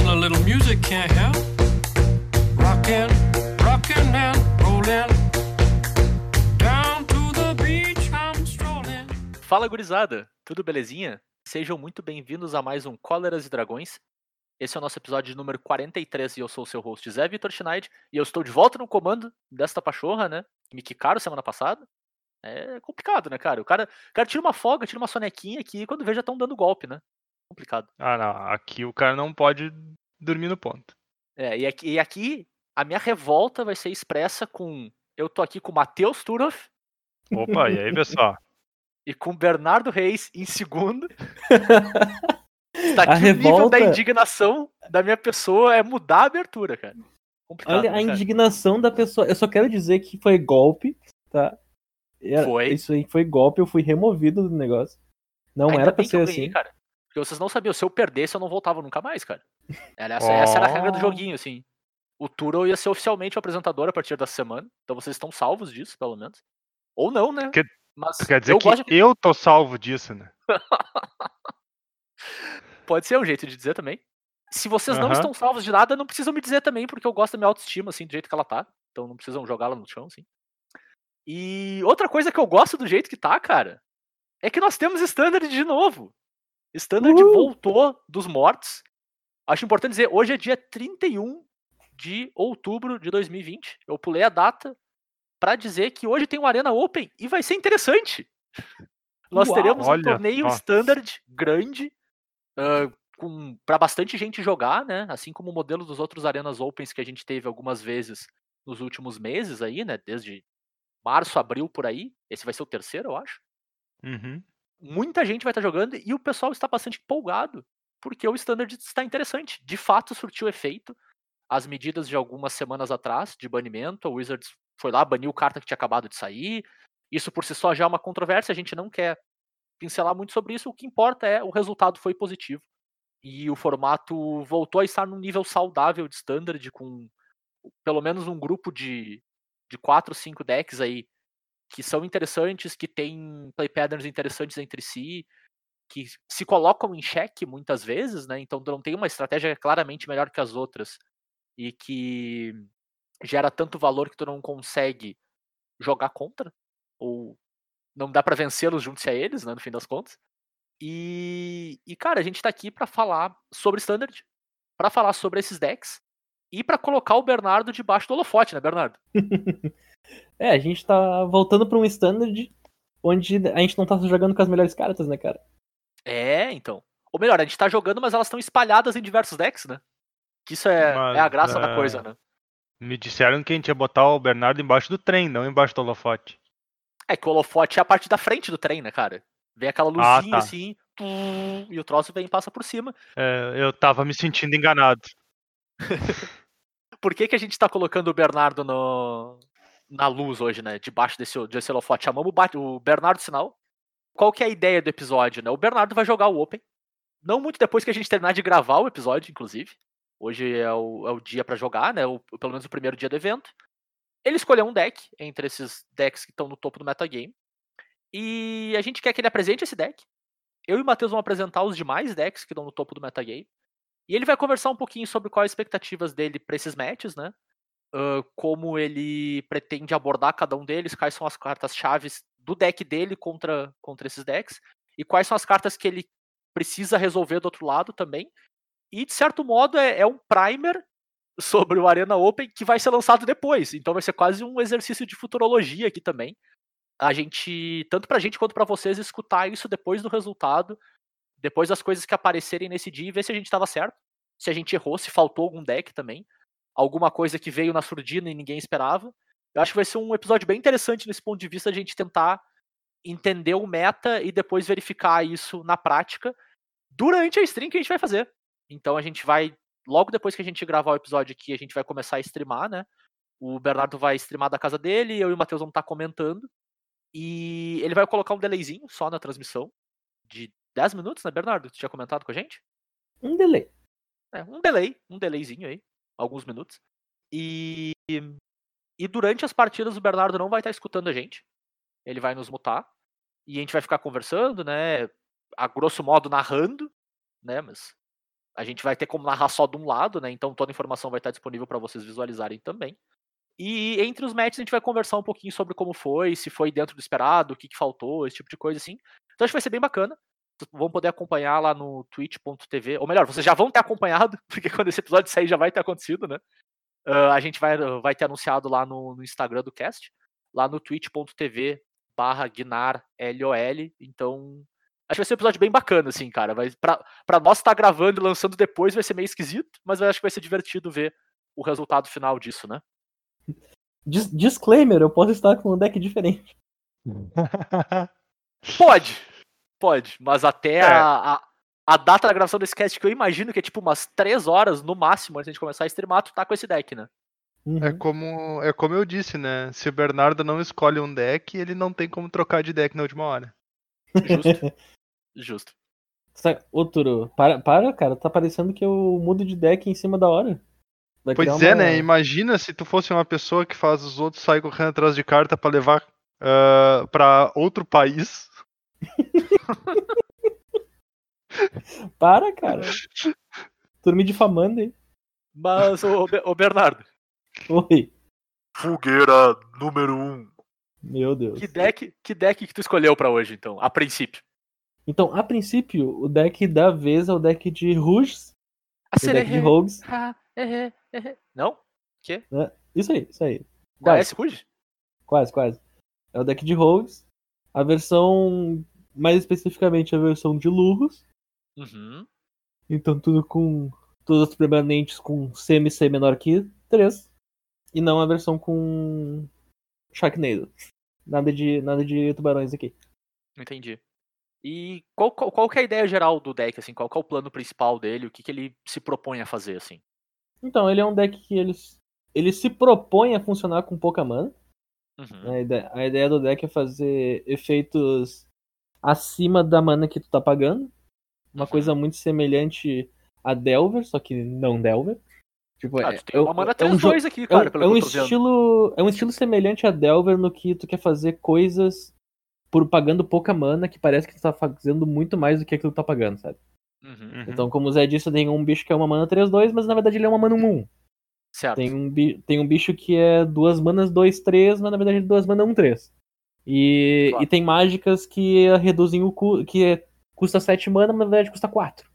a little music can't help. Rockin', rockin' and rollin'. Down to the beach I'm. Fala gurizada, tudo belezinha? Sejam muito bem-vindos a mais um Cóleras e Dragões. Esse é o nosso episódio número 43 e eu sou o seu host Zé Vitor Schneid e eu estou de volta no comando desta pachorra, né? Me quicaram semana passada. É complicado, né, cara? O cara, o cara tira uma folga, tira uma sonequinha aqui e quando vê já estão dando golpe, né? Complicado. Ah, não. Aqui o cara não pode dormir no ponto. É, e aqui, e aqui a minha revolta vai ser expressa com. Eu tô aqui com o Matheus Turoff Opa, e aí, pessoal? e com o Bernardo Reis em segundo. Está A aqui o nível da revolta- indignação da minha pessoa é mudar a abertura, cara. Complicado, Olha né, a cara? indignação da pessoa. Eu só quero dizer que foi golpe, tá? Era- Foi. Isso aí foi golpe, eu fui removido do negócio. Não Ainda era pra ser ganhei, assim. cara. Porque vocês não sabiam, se eu perdesse, eu não voltava nunca mais, cara. Era essa, essa era a regra do Oh. joguinho, assim. O Turo ia ser oficialmente o apresentador a partir da semana. Então vocês estão salvos disso, pelo menos. Ou não, né? Quer- Mas quer dizer eu que de... eu tô salvo disso, né? Pode ser um jeito de dizer também. Se vocês não Aham. estão salvos de nada, não precisam me dizer também, porque eu gosto da minha autoestima, assim, do jeito que ela tá. Então não precisam jogá-la no chão, assim. E outra coisa que eu gosto do jeito que tá, cara, é que nós temos Standard de novo. Standard Uhul! voltou dos mortos. Acho importante dizer, hoje é dia 31 de outubro de 2020. Eu pulei a data pra dizer que hoje tem um Arena Open e vai ser interessante. Nós Uau! teremos um Olha torneio só. Standard grande, com para bastante gente jogar, né? Assim como o modelo dos outros Arenas Opens que a gente teve algumas vezes nos últimos meses aí, né? Desde março, abril por aí. Esse vai ser o terceiro, eu acho. Uhum. Muita gente vai estar jogando e o pessoal está bastante empolgado, porque o Standard está interessante. De fato, surtiu efeito. As medidas de algumas semanas atrás de banimento, a Wizards foi lá, baniu carta que tinha acabado de sair. Isso por si só já é uma controvérsia, a gente não quer pincelar muito sobre isso. O que importa é o resultado foi positivo. E o formato voltou a estar num nível saudável de Standard, com pelo menos um grupo de, de 4, 5 decks aí que são interessantes, que têm play patterns interessantes entre si, que se colocam em xeque muitas vezes, né? Então não tem uma estratégia claramente melhor que as outras e que gera tanto valor que tu não consegue jogar contra ou não dá pra vencê-los junto a eles, né, no fim das contas. E, e cara, a gente tá aqui pra falar sobre standard, pra falar sobre esses decks e pra colocar o Bernardo debaixo do holofote, né, Bernardo? É, a gente tá voltando pra um standard onde a gente não tá jogando com as melhores cartas, né, cara? É, então. Ou melhor, a gente tá jogando, mas elas estão espalhadas em diversos decks, né? Que isso é, Mas, é a graça da é, coisa, né? Me disseram que a gente ia botar o Bernardo embaixo do trem, não embaixo do holofote. É que o holofote é a parte da frente do trem, né, cara? Vem aquela Ah, luzinha tá. assim, tum, e o troço vem e passa por cima. É, eu tava me sentindo enganado. Por que, que a gente tá colocando o Bernardo no, na luz hoje, né? Debaixo desse, desse holofote. Chamamos o, Bernardo Sinal. Qual que é a ideia do episódio, né? O Bernardo vai jogar o Open. Não muito depois que a gente terminar de gravar o episódio, inclusive. Hoje é o, é o dia pra jogar, né? O, pelo menos o primeiro dia do evento. Ele escolheu um deck entre esses decks que estão no topo do metagame. E a gente quer que ele apresente esse deck. Eu e o Matheus vamos apresentar os demais decks que estão no topo do metagame. E ele vai conversar um pouquinho sobre quais as expectativas dele para esses matches, né? Ah, como ele pretende abordar cada um deles, quais são as cartas-chave do deck dele contra, contra esses decks, e quais são as cartas que ele precisa resolver do outro lado também. E, de certo modo, é, é um primer sobre o Arena Open que vai ser lançado depois. Então vai ser quase um exercício de futurologia aqui também. A gente, tanto pra gente quanto pra vocês, escutar isso depois do resultado, depois das coisas que aparecerem nesse dia e ver se a gente tava certo, se a gente errou, se faltou algum deck também, alguma coisa que veio na surdina e ninguém esperava. Eu acho que vai ser um episódio bem interessante nesse ponto de vista a gente tentar entender o meta e depois verificar isso na prática durante a stream que a gente vai fazer. Então a gente vai, logo depois que a gente gravar o episódio aqui, a gente vai começar a streamar, né? O Bernardo vai streamar da casa dele, eu e o Matheus vamos estar comentando. E ele vai colocar um delayzinho só na transmissão, de 10 minutos, né, Bernardo? Tu tinha comentado com a gente? Um delay. É, um delay, um delayzinho aí, alguns minutos. E, e durante as partidas o Bernardo não vai estar escutando a gente. Ele vai nos mutar. E a gente vai ficar conversando, né? A grosso modo narrando, né? Mas A gente vai ter como narrar só de um lado, né? Então toda a informação vai estar disponível para vocês visualizarem também. E entre os matches a gente vai conversar um pouquinho sobre como foi, se foi dentro do esperado, o que, que faltou, esse tipo de coisa assim. Então acho que vai ser bem bacana. Vão poder acompanhar lá no twitch.tv. Ou melhor, vocês já vão ter acompanhado, porque quando esse episódio sair já vai ter acontecido, né? Ah, a gente vai, vai ter anunciado lá no, no Instagram do cast, lá no twitch.tv barra Guinar LOL. Então, acho que vai ser um episódio bem bacana, assim, cara. Vai, pra, pra nós estar gravando e lançando depois vai ser meio esquisito, mas eu acho que vai ser divertido ver o resultado final disso, né? Dis- disclaimer, eu posso estar com um deck diferente. Pode, pode, mas até É. a, a, a data da gravação desse cast, que eu imagino que é tipo umas 3 horas no máximo antes de começar a streamar, tu tá com esse deck, né? Uhum. É como, é como eu disse, né? Se o Bernardo não escolhe um deck, ele não tem como trocar de deck na última hora. Justo. Justo. Ô, Turo, para, para, cara. Tá parecendo que eu mudo de deck em cima da hora. Vai Pois é, uma- né? Imagina se tu fosse uma pessoa que faz os outros sair correndo atrás de carta pra levar ah, pra outro país. Para, cara. Tô me difamando aí. Mas, ô, Be- ô Bernardo, Oi. fogueira número 1. Um. Meu Deus. Que deck, que deck que tu escolheu pra hoje, então, a princípio? Então, a princípio, o deck da vez é o deck de Rouges, A o deck de. Rogues. Ah, é, é. Não? Isso aí, isso aí. Não é Quase, Ruge? quase, quase. É o deck de Rogues. A versão, mais especificamente, a versão de Lurros. Uhum. Então, tudo com. Todos os permanentes com CMC menor que 3. E não a versão com. Sharknado. Nada de, nada de tubarões aqui. Entendi. E qual, qual, qual que é a ideia geral do deck, assim? Qual que é o plano principal dele? O que, que ele se propõe a fazer, assim? Então, ele é um deck que ele, ele se propõe a funcionar com pouca mana. Uhum. A ideia, a ideia do deck é fazer efeitos acima da mana que tu tá pagando. Uma Uhum. coisa muito semelhante a Delver, só que não Delver. Tipo, Ah, é, tu tem uma é- mana é um jogo 3-2 aqui, É um, cara, é um tô vendo. estilo, é um estilo semelhante a Delver no que tu quer fazer coisas por pagando pouca mana que parece que tu tá fazendo muito mais do que aquilo que tu tá pagando, sabe? Uhum. Então, como o Zé disse, tem um bicho que é uma mana 3-2, mas na verdade ele é uma mana 1-1. Certo. Tem um, tem um bicho que é duas manas 2-3, mas na verdade ele é duas manas 1-3. E, Claro. e tem mágicas que reduzem o cu, que custa 7 mana, mas na verdade custa 4.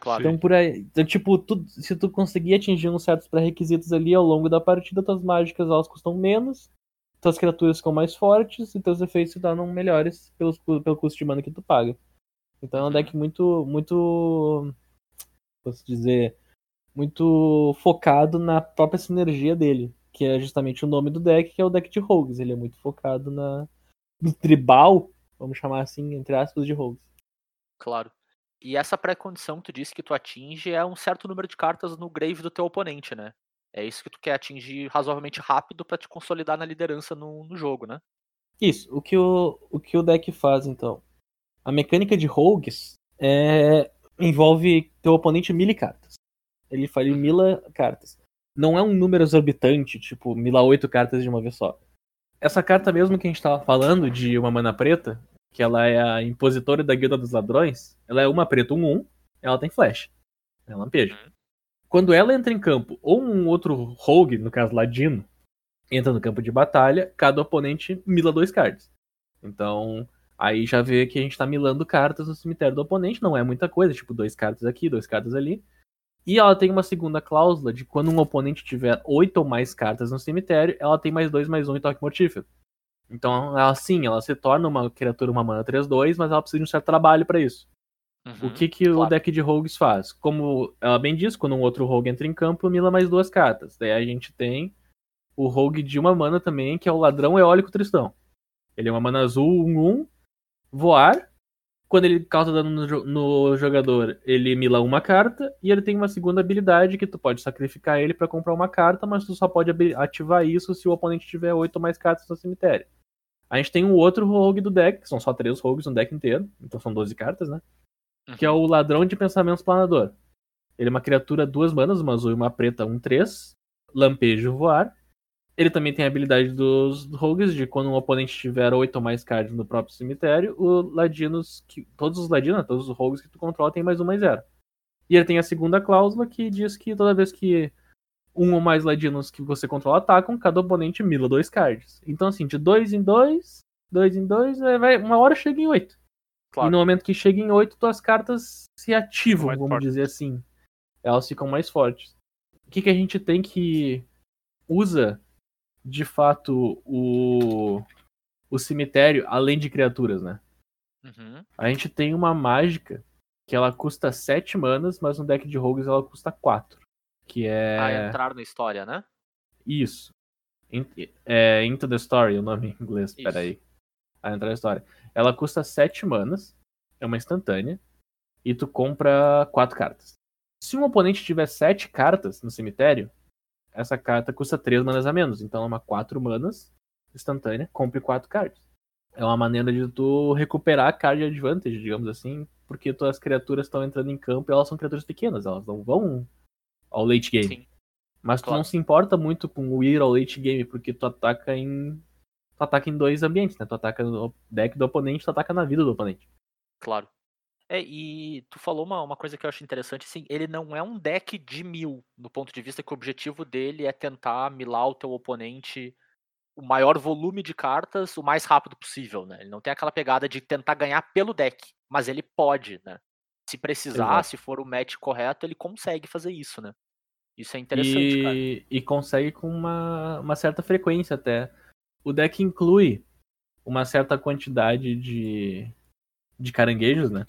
Claro. Então, por aí. Então, tipo, tu- se tu conseguir atingir uns certos pré-requisitos ali ao longo da partida, tuas mágicas elas custam menos, tuas criaturas ficam mais fortes e teus efeitos se tornam melhores pelos, pelo custo de mana que tu paga. Então é um deck muito. muito. Posso dizer. Muito focado na própria sinergia dele. Que é justamente o nome do deck, que é o deck de Rogues. Ele é muito focado na. No tribal, vamos chamar assim, entre aspas, de Rogues. Claro. E essa pré-condição que tu disse que tu atinge é um certo número de cartas no grave do teu oponente, né? É isso que tu quer atingir razoavelmente rápido pra te consolidar na liderança no, no jogo, né? Isso, o que o, o que o deck faz então? A mecânica de rogues é, envolve teu oponente mille cartas. Ele faz ele mila cartas. Não é um número exorbitante, tipo, mila oito cartas de uma vez só. Essa carta mesmo que a gente tava falando, de uma mana preta, que ela é a impositora da Guilda dos Ladrões, ela é uma preta, um 1, ela tem flash. É lampejo. Quando ela entra em campo, ou um outro rogue, no caso ladino, entra no campo de batalha, cada oponente mila dois cards. Então, aí já vê que a gente tá milando cartas no cemitério do oponente, não é muita coisa, tipo dois cartas aqui, dois cartas ali. E ela tem uma segunda cláusula de quando um oponente tiver oito ou mais cartas no cemitério, ela tem mais dois, mais um em toque mortífero. Então, ela sim, ela se torna uma criatura, uma mana 3-2, mas ela precisa de um certo trabalho pra isso. Uhum. O que, que o claro. deck de rogues faz? Como ela bem diz, quando um outro rogue entra em campo, mila mais duas cartas. Daí a gente tem o rogue de uma mana também, que é o ladrão eólico tristão. Ele é uma mana azul, 1-1, voar. Quando ele causa dano no, no jogador, ele mila uma carta. E ele tem uma segunda habilidade que tu pode sacrificar ele pra comprar uma carta, mas tu só pode ativar isso se o oponente tiver oito ou mais cartas no cemitério. A gente tem um outro rogue do deck, que são só três rogues no deck inteiro, então são 12 cartas, né? que é o Ladrão de Pensamentos Planador. Ele é uma criatura duas manas, uma azul e uma preta, um 3, lampejo voar. Ele também tem a habilidade dos rogues de quando um oponente tiver oito ou mais cards no próprio cemitério, o ladinos, que, todos os ladinos, todos os rogues que tu controla tem mais um mais zero. E ele tem a segunda cláusula que diz que toda vez que um ou mais ladinos que você controla atacam, cada oponente mila dois cards. Então, assim, de dois em dois, dois em dois, aí vai, uma hora chega em oito. Claro. E no momento que chega em oito, tuas cartas se ativam, Mais vamos fortes. dizer assim. Elas ficam mais fortes. O que, que a gente tem que usa, de fato, o, o cemitério, além de criaturas, né? Uhum. A gente tem uma mágica que ela custa 7 manas, mas no deck de rogues ela custa 4. Que é. A entrar na história, né? Isso. In- É Into the Story, o nome em inglês. Isso. Peraí. A entrar na história. Ela custa 7 manas, é uma instantânea, e tu compra 4 cartas. Se um oponente tiver 7 cartas no cemitério, essa carta custa 3 manas a menos. Então é uma 4 manas instantânea, compre 4 cartas. É uma maneira de tu recuperar a card advantage, digamos assim, porque tuas criaturas estão entrando em campo e elas são criaturas pequenas, elas não vão ao late game. Sim. Mas tu Claro. não se importa muito com o ir ao late game, porque tu ataca em. Tu ataca em dois ambientes, né? Tu ataca no deck do oponente, tu ataca na vida do oponente. Claro. É, e tu falou uma, uma coisa que eu acho interessante, assim, ele não é um deck de mil, do ponto de vista que o objetivo dele é tentar milar o teu oponente o maior volume de cartas o mais rápido possível, né? Ele não tem aquela pegada de tentar ganhar pelo deck, mas ele pode, né? Se precisar, Exato. se for o match correto, ele consegue fazer isso, né? Isso é interessante, cara. E, e consegue com uma, uma certa frequência até. O deck inclui uma certa quantidade de, de caranguejos, né?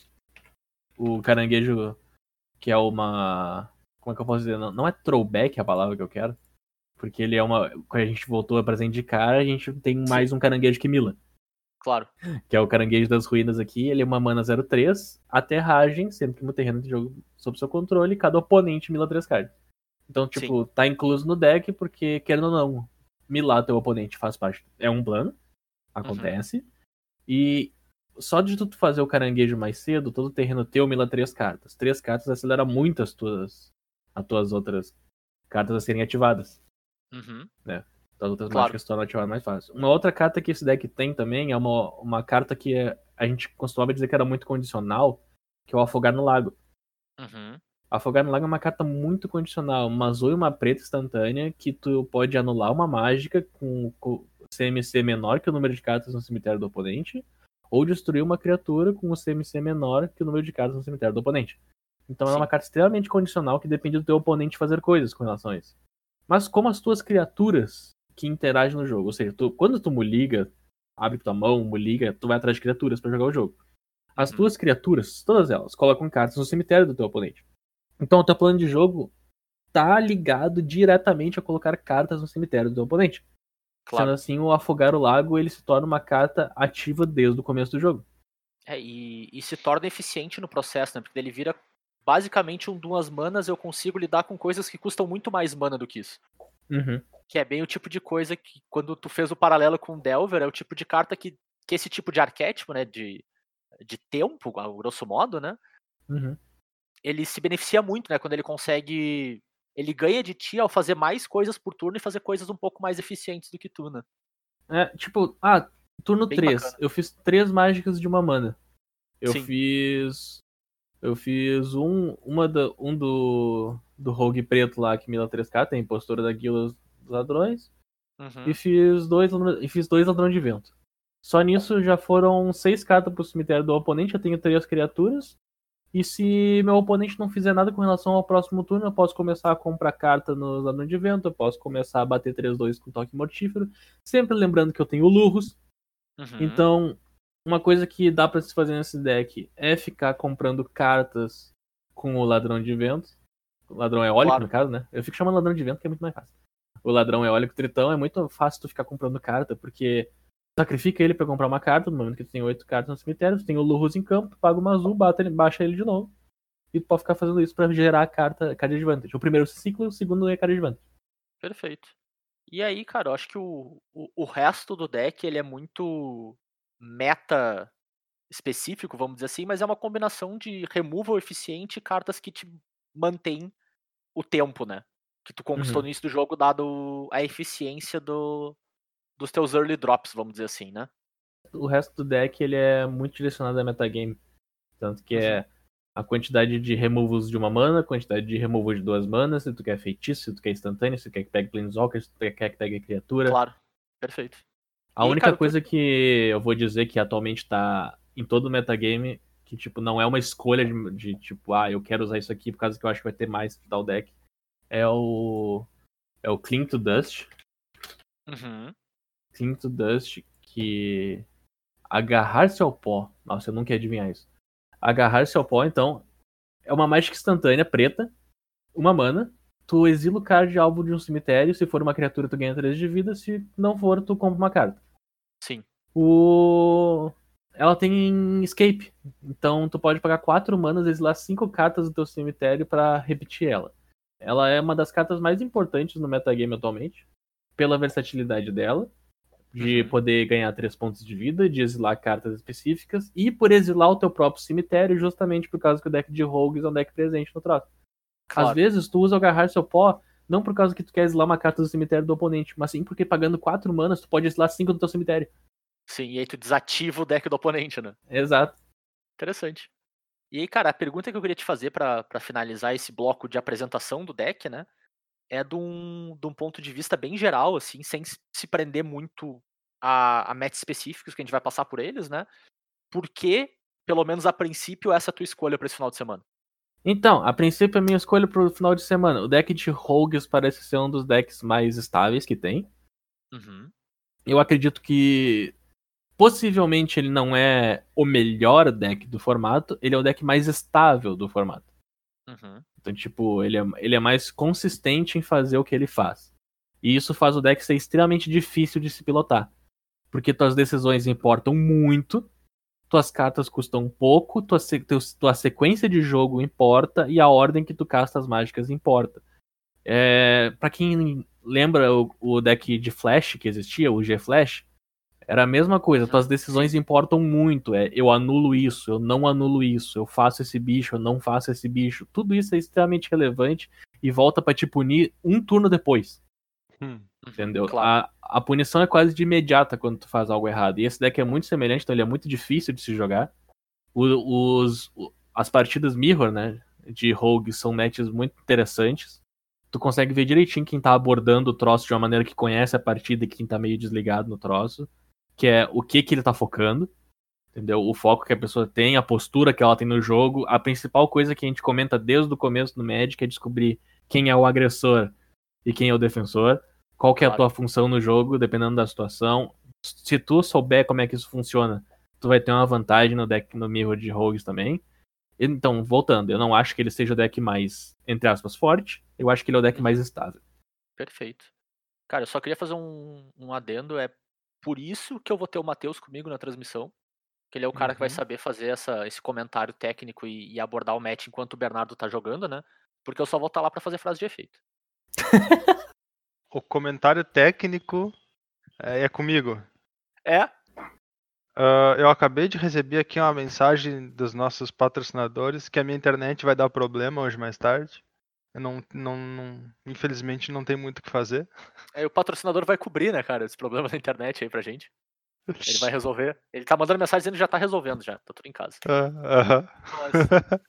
O caranguejo que é uma. Como é que eu posso dizer? Não, não é throwback a palavra que eu quero. Porque ele é uma. Quando a gente voltou pra indicar, a gente tem mais um caranguejo que mila. Claro. que é o Caranguejo das Ruínas aqui. Ele é uma mana 03, aterragem, sempre que no terreno de jogo sob seu controle, cada oponente mila 3 cards. Então, tipo, tá incluso no deck, porque, querendo ou não, milar teu oponente faz parte. É um plano, acontece. E só de tu fazer o caranguejo mais cedo, todo terreno teu mila 3 cartas. 3 cartas acelera muito as tuas, as tuas outras cartas a serem ativadas. Uhum. As outras Claro. mágicas se tornam ativadas mais fácil. Uma outra carta que esse deck tem também é uma, uma carta que é- a gente costumava dizer que era muito condicional, que é o Afogar no Lago. Uhum. Afogar no Lago é uma carta muito condicional, uma azul e uma preta instantânea, que tu pode anular uma mágica com, com CMC menor que o número de cartas no cemitério do oponente, ou destruir uma criatura com o CMC menor que o número de cartas no cemitério do oponente. Então é Sim. uma carta extremamente condicional que depende do teu oponente fazer coisas com relação a isso. Mas como as tuas criaturas que interagem no jogo, ou seja, tu- quando tu muliga, abre tua mão, muliga, tu vai atrás de criaturas pra jogar o jogo. As Uhum. tuas criaturas, todas elas, colocam cartas no cemitério do teu oponente. Então o teu plano de jogo tá ligado diretamente a colocar cartas no cemitério do teu oponente. Claro. Sendo assim, o Afogar o Lago ele se torna uma carta ativa desde o começo do jogo. É, e, e se torna eficiente no processo, né? Porque ele vira basicamente um duas manas, eu consigo lidar com coisas que custam muito mais mana do que isso. Uhum. Que é bem o tipo de coisa que, quando tu fez o paralelo com o Delver, é o tipo de carta que, que esse tipo de arquétipo, né? De, de tempo, a grosso modo, né? Uhum. Ele se beneficia muito, né? Quando ele consegue. Ele ganha de ti ao fazer mais coisas por turno e fazer coisas um pouco mais eficientes do que tu, né? É, tipo, ah, turno Bem 3. bacana. Eu fiz três mágicas de uma mana. Eu Sim. fiz. Eu fiz um, uma da, um do, do Rogue Preto lá que mila 3K, tem postura da Guilda dos Ladrões. Uhum. E fiz dois, e fiz dois ladrões de vento. Só nisso já foram seis cartas pro cemitério do oponente, eu tenho três criaturas. E se meu oponente não fizer nada com relação ao próximo turno, eu posso começar a comprar carta no ladrão de vento, eu posso começar a bater 3-2 com toque mortífero. Sempre lembrando que eu tenho Lurros, Uhum. então, uma coisa que dá pra se fazer nesse deck é ficar comprando cartas com o ladrão de vento. O ladrão eólico, Claro. no caso, né? Eu fico chamando ladrão de vento que é muito mais fácil. O ladrão eólico tritão é muito fácil tu ficar comprando carta, porque sacrifica ele pra comprar uma carta, no momento que tu tem oito cartas no cemitério, tu tem o Lurrus em campo, tu paga uma azul, bata ele, baixa ele de novo. E tu pode ficar fazendo isso pra gerar a carta, card advantage. O primeiro ciclo, o segundo é card advantage. Perfeito. E aí, cara, eu acho que o, o, o resto do deck ele é muito meta específico, vamos dizer assim, mas é uma combinação de removal eficiente e cartas que te mantém o tempo, né? Que tu conquistou Uhum. no início do jogo, dado a eficiência do, dos teus early drops, vamos dizer assim, né? o resto do deck ele é muito direcionado a metagame. Tanto que é a quantidade de removals de uma mana, a quantidade de removal de duas manas, se tu quer feitiço, se tu quer instantâneo, se tu quer que pegue Planeswalker, se tu quer que pegue criatura. Claro. Perfeito. A E, única cara, coisa que eu vou dizer que atualmente tá em todo o metagame, que tipo, não é uma escolha de, de, tipo, ah, eu quero usar isso aqui por causa que eu acho que vai ter mais que tal deck, é o. É o Cling to Dust. Uhum. Cling to Dust, que. Agarrar-se ao pó. Nossa, eu nunca ia adivinhar isso. Agarrar-se ao pó, então, é uma mágica instantânea preta, uma mana. Tu exila o card alvo de um cemitério. Se for uma criatura, tu ganha 3 de vida. Se não for, tu compra uma carta. Sim. O... Ela tem escape. Então tu pode pagar 4 manas e exilar 5 cartas do teu cemitério pra repetir ela. Ela é uma das cartas mais importantes no metagame atualmente. Pela versatilidade dela. De Uhum. poder ganhar 3 pontos de vida, de exilar cartas específicas. E por exilar o teu próprio cemitério, justamente por causa que o deck de Rogues é um deck presente no troço. Claro. Às vezes tu usa o agarrar seu pó, não por causa que tu quer exilar uma carta do cemitério do oponente, mas sim porque pagando 4 manas tu pode exilar 5 do teu cemitério. Sim, e aí tu desativa o deck do oponente, né? Exato. Interessante. E aí, cara, a pergunta que eu queria te fazer pra finalizar esse bloco de apresentação do deck, né? É de um, de um ponto de vista bem geral, assim, sem se prender muito a, a match específicos que a gente vai passar por eles, né? Por que, pelo menos a princípio, essa é a tua escolha pra esse final de semana? Então, a princípio a minha escolha pro final de semana. O deck de Rogues parece ser um dos decks mais estáveis que tem. Uhum. Eu acredito que possivelmente ele não é o melhor deck do formato, ele é o deck mais estável do formato. Uhum. Então, tipo, ele é, ele é mais consistente em fazer o que ele faz. E isso faz o deck ser extremamente difícil de se pilotar. Porque tuas decisões importam muito, tuas cartas custam pouco, tua, tua sequência de jogo importa e a ordem que tu casta as mágicas importa. É, para quem lembra o, o deck de Flash que existia, o G-Flash, era a mesma coisa, tuas decisões importam muito. É, eu anulo isso, eu não anulo isso, eu faço esse bicho, eu não faço esse bicho. Tudo isso é extremamente relevante e volta pra te punir um turno depois. Hum. Entendeu? Claro. A, a punição é quase de imediata quando tu faz algo errado. E esse deck é muito semelhante, então ele é muito difícil de se jogar. O- os, as partidas Mirror, né? De Rogue são matches muito interessantes. Tu consegue ver direitinho quem tá abordando o troço de uma maneira que conhece a partida e quem tá meio desligado no troço. Que é o que que ele tá focando. Entendeu? O foco que a pessoa tem, a postura que ela tem no jogo. A principal coisa que a gente comenta desde o começo do Magic é descobrir quem é o agressor e quem é o defensor. Qual que é a tua função no jogo, dependendo da situação. Se tu souber como é que isso funciona, tu vai ter uma vantagem no deck no Mirror de Rogues também. Então, voltando, eu não acho que ele seja o deck mais, entre aspas, forte. Eu acho que ele é o deck mais estável. Perfeito. Cara, eu só queria fazer um, um adendo. É por isso que eu vou ter o Matheus comigo na transmissão. Que ele é o cara que vai Uhum. saber fazer essa, esse comentário técnico e, e abordar o match enquanto o Bernardo tá jogando, né? Porque eu só vou estar lá pra fazer frase de efeito. O comentário técnico é, é comigo. É? Ah, eu acabei de receber aqui uma mensagem dos nossos patrocinadores que a minha internet vai dar problema hoje mais tarde. Não, não, não- infelizmente não tem muito o que fazer. Aí o patrocinador vai cobrir, né, cara, esse problema da internet aí pra gente. Ele vai resolver. Ele tá mandando mensagem dizendo que já tá resolvendo já. Tá tudo em casa. Ah, aham. Mas,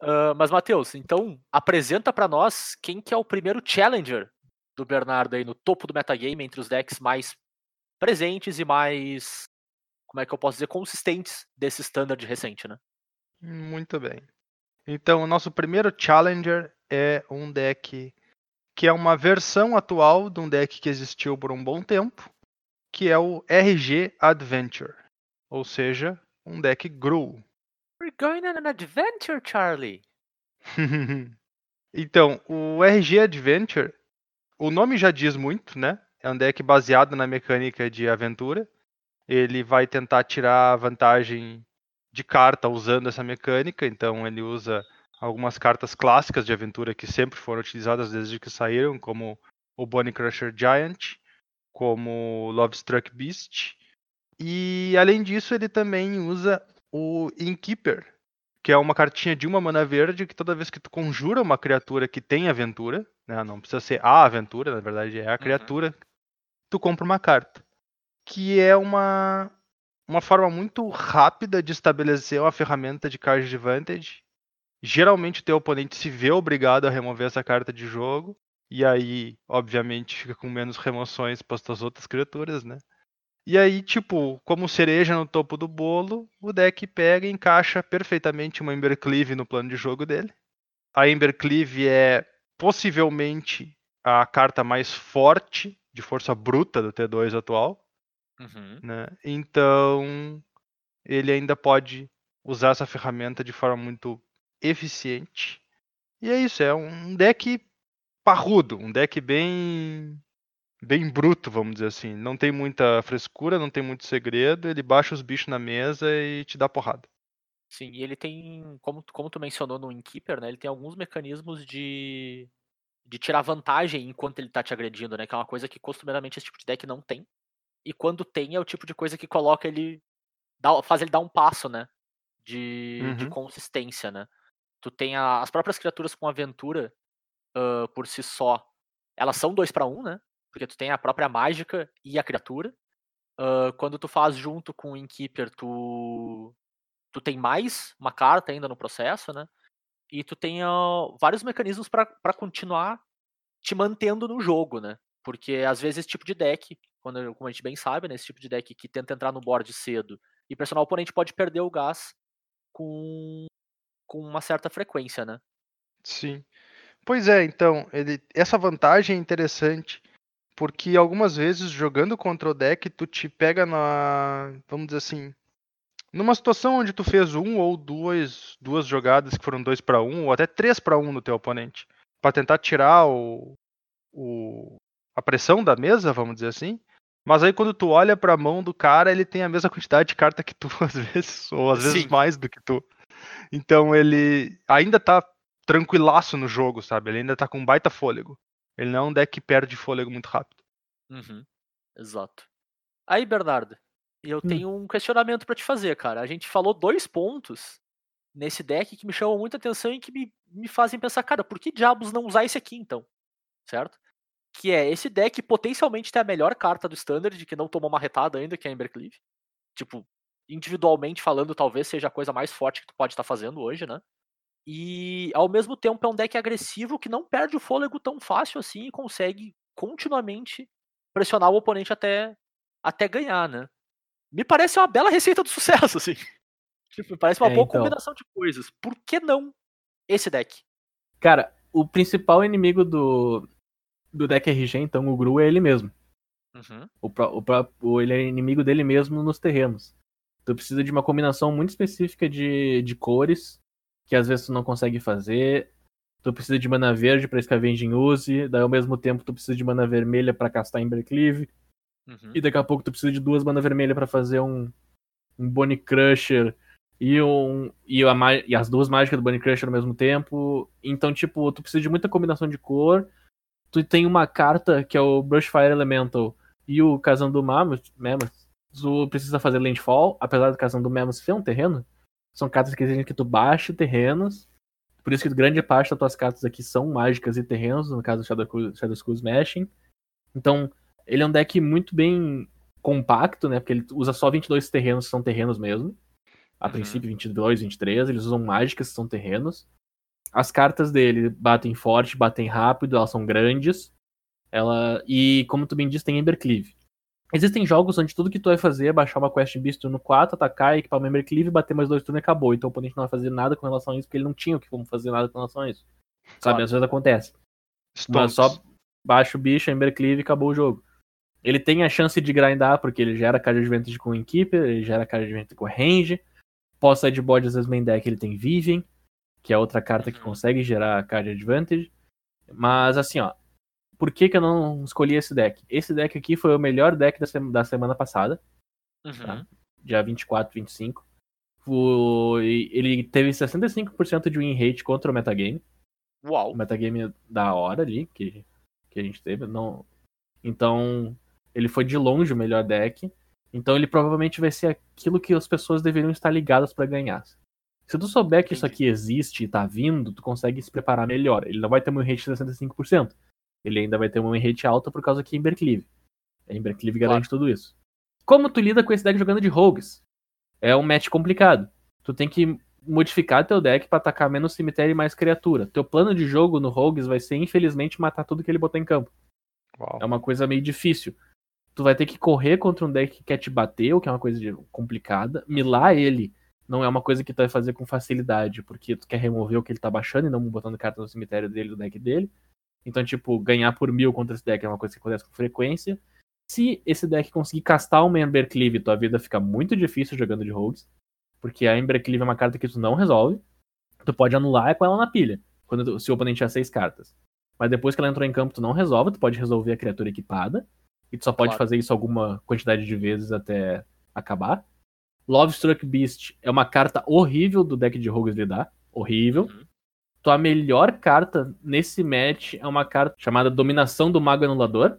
Ah, mas Matheus, então apresenta pra nós quem que é o primeiro challenger do Bernardo aí no topo do metagame entre os decks mais presentes e mais, como é que eu posso dizer, consistentes desse standard recente, né? Muito bem. Então, o nosso primeiro Challenger é um deck que é uma versão atual de um deck que existiu por um bom tempo, que é o RG Adventure. Ou seja, um deck Gruul. We're going on an adventure, Charlie. então, o RG Adventure, o nome já diz muito, né? É um deck baseado na mecânica de aventura. Ele vai tentar tirar vantagem de carta usando essa mecânica, então ele usa algumas cartas clássicas de aventura que sempre foram utilizadas desde que saíram, como o Bonnie Crusher Giant, como o Lovestruck Beast. E além disso, ele também usa o Innkeeper, que é uma cartinha de uma mana verde que toda vez que tu conjura uma criatura que tem aventura, né, não precisa ser a aventura, na verdade é a criatura, tu compra uma carta. Que é uma uma forma muito rápida de estabelecer uma ferramenta de card advantage. Geralmente o teu oponente se vê obrigado a remover essa carta de jogo. E aí, obviamente, fica com menos remoções para as outras criaturas, né? E aí, tipo, como cereja no topo do bolo, o deck pega e encaixa perfeitamente uma Embercleave no plano de jogo dele. A Embercleave é possivelmente a carta mais forte de força bruta do T2 atual. Uhum. Né? Então, ele ainda pode usar essa ferramenta de forma muito eficiente. E é isso, é um deck parrudo, um deck bem bem bruto, vamos dizer assim. Não tem muita frescura, não tem muito segredo, ele baixa os bichos na mesa e te dá porrada. Sim, e ele tem, como, como tu mencionou no Inkeeper, né? Ele tem alguns mecanismos de, de tirar vantagem enquanto ele tá te agredindo, né? Que é uma coisa que costumeiramente esse tipo de deck não tem. E quando tem, é o tipo de coisa que coloca ele. Dá, faz ele dar um passo, né? De, de Uhum. consistência, né? Tu tem a- as próprias criaturas com aventura ah, por si só. Elas são dois para um, né? Porque tu tem a própria mágica e a criatura. Ah, quando tu faz junto com o Inkeeper, tu, tu tem mais uma carta ainda no processo, né? E tu tem ah, vários mecanismos para continuar te mantendo no jogo, né? Porque às vezes esse tipo de deck, quando, como a gente bem sabe, né? Esse tipo de deck que tenta entrar no board cedo e pressionar o oponente pode perder o gás com, com uma certa frequência, né? Sim. Pois é, então, ele, essa vantagem é interessante, porque algumas vezes jogando contra o deck, tu te pega na, vamos dizer assim, numa situação onde tu fez um ou duas, duas jogadas que foram dois para um, ou até três para um no teu oponente, para tentar tirar o, o, a pressão da mesa, vamos dizer assim. Mas aí quando tu olha pra mão do cara, ele tem a mesma quantidade de carta que tu, às vezes, ou às vezes Sim. mais do que tu. Então ele ainda tá tranquilaço no jogo, sabe? Ele ainda tá com baita fôlego. Ele não é um deck que perde fôlego muito rápido. Uhum, exato. Aí, Bernardo, eu tenho um questionamento pra te fazer, cara. A gente falou dois pontos nesse deck que me chamam muita atenção e que me, me fazem pensar, cara, por que diabos não usar esse aqui então? Certo? Que é esse deck potencialmente tem a melhor carta do Standard, que não tomou uma retada ainda, que é a Embercleave. Tipo, individualmente falando, talvez seja a coisa mais forte que tu pode estar fazendo hoje, né? E ao mesmo tempo é um deck agressivo que não perde o fôlego tão fácil assim e consegue continuamente pressionar o oponente até, até ganhar, né? Me parece uma bela receita do sucesso, assim. Tipo, parece uma É, boa então. combinação de coisas. Por que não esse deck? Cara, o principal inimigo do, do deck RG, então, o Gru, é ele mesmo. Uhum, O, o, o- ele é inimigo dele mesmo nos terrenos. Tu precisa de uma combinação muito específica de, de cores, que às vezes tu não consegue fazer. Tu precisa de mana verde pra Scavenging Use, daí ao mesmo tempo tu precisa de mana vermelha pra castar Embercleave, uhum. e daqui a pouco tu precisa de duas mana vermelha pra fazer um, um Bone Crusher e, um, e, a, e as duas mágicas do Bone Crusher ao mesmo tempo. Então, tipo, tu precisa de muita combinação de cor. Tu tem uma carta que é o Brushfire Elemental e o Kazan do Mammoth, Mammoth. Tu precisa fazer Landfall, apesar do Kazan do Mammoth ser um terreno. São cartas que exigem que tu baixe terrenos. Por isso que grande parte das tuas cartas aqui são mágicas e terrenos, no caso do Shadow, Shadow Skull Smashing. Então, ele é um deck muito bem compacto, né? Porque ele usa só 22 terrenos que são terrenos mesmo. A Uhum. princípio, 22, 23. Eles usam mágicas que são terrenos. As cartas dele batem forte, batem rápido, elas são grandes. Ela E, como tu bem disse, tem Embercleave. Existem jogos onde tudo que tu vai fazer é baixar uma Quest Beast turno 4, atacar, equipar uma Embercleave, bater mais dois turnos e acabou. Então o oponente não vai fazer nada com relação a isso, porque ele não tinha o que como fazer nada com relação a isso. Sabe, Claro. às vezes acontece. Mas Stonks. só baixa o bicho, Embercleave e acabou o jogo. Ele tem a chance de grindar, porque ele gera card advantage com o Inkeeper, ele gera card advantage com range. Pós-sideboard, às vezes, main deck ele tem Vivian, que é outra carta que Uhum. consegue gerar card advantage. Mas assim, ó. Por que, que eu não escolhi esse deck? Esse deck aqui foi o melhor deck da, sema- da semana passada, Uhum. Tá. dia 24, 25. Foi... Ele teve 65% de win rate contra o metagame Uau. o metagame da hora ali que, que a gente teve. Não... Então, ele foi de longe o melhor deck. Então, ele provavelmente vai ser aquilo que as pessoas deveriam estar ligadas pra ganhar. Se tu souber que isso aqui existe e tá vindo, tu consegue se preparar melhor. Ele não vai ter win rate de 65%. Ele ainda vai ter win rate alta por causa que é Embercleave. A Embercleave Claro. garante tudo isso. Como tu lida com esse deck jogando de rogues? É um match complicado. Tu tem que modificar teu deck pra atacar menos cemitério e mais criatura. Teu plano de jogo no rogues vai ser, infelizmente, matar tudo que ele botar em campo. Uau. É uma coisa meio difícil. Tu vai ter que correr contra um deck que quer te bater, o que é uma coisa complicada. Milar ele não é uma coisa que tu vai fazer com facilidade, porque tu quer remover o que ele tá baixando e não botando carta no cemitério dele, do deck dele. Então, tipo, ganhar por mil contra esse deck é uma coisa que acontece com frequência. Se esse deck conseguir castar uma Ember Cleave, tua vida fica muito difícil jogando de rogues. Porque a Ember Cleave é uma carta que tu não resolve. Tu pode anular com ela na pilha, quando tu- se o oponente tiver seis cartas. Mas depois que ela entrou em campo, tu não resolve, tu pode resolver a criatura equipada. E tu só pode Claro. fazer isso alguma quantidade de vezes até acabar. Love Struck Beast é uma carta horrível do deck de rogues lidar. Horrível. Uhum. Tua melhor carta nesse match é uma carta chamada Dominação do Mago Anulador.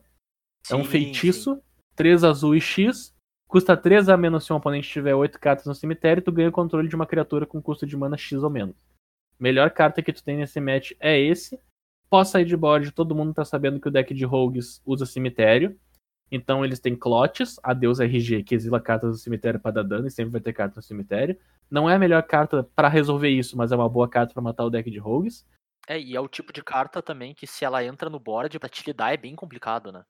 É um Sim, feitiço, 3 azul e X. Custa 3 a menos se um oponente tiver 8 cartas no cemitério tu ganha o controle de uma criatura com custo de mana X ou menos. Melhor carta que tu tem nesse match é esse. Pós sair de board, todo mundo tá sabendo que o deck de Rogues usa cemitério. Então eles têm Clotes, Adeus RG, que exila cartas do cemitério pra dar dano e sempre vai ter carta no cemitério. Não é a melhor carta pra resolver isso, mas é uma boa carta pra matar o deck de Rogues. É, e é o tipo de carta também que se ela entra no board, pra te lidar é bem complicado, né?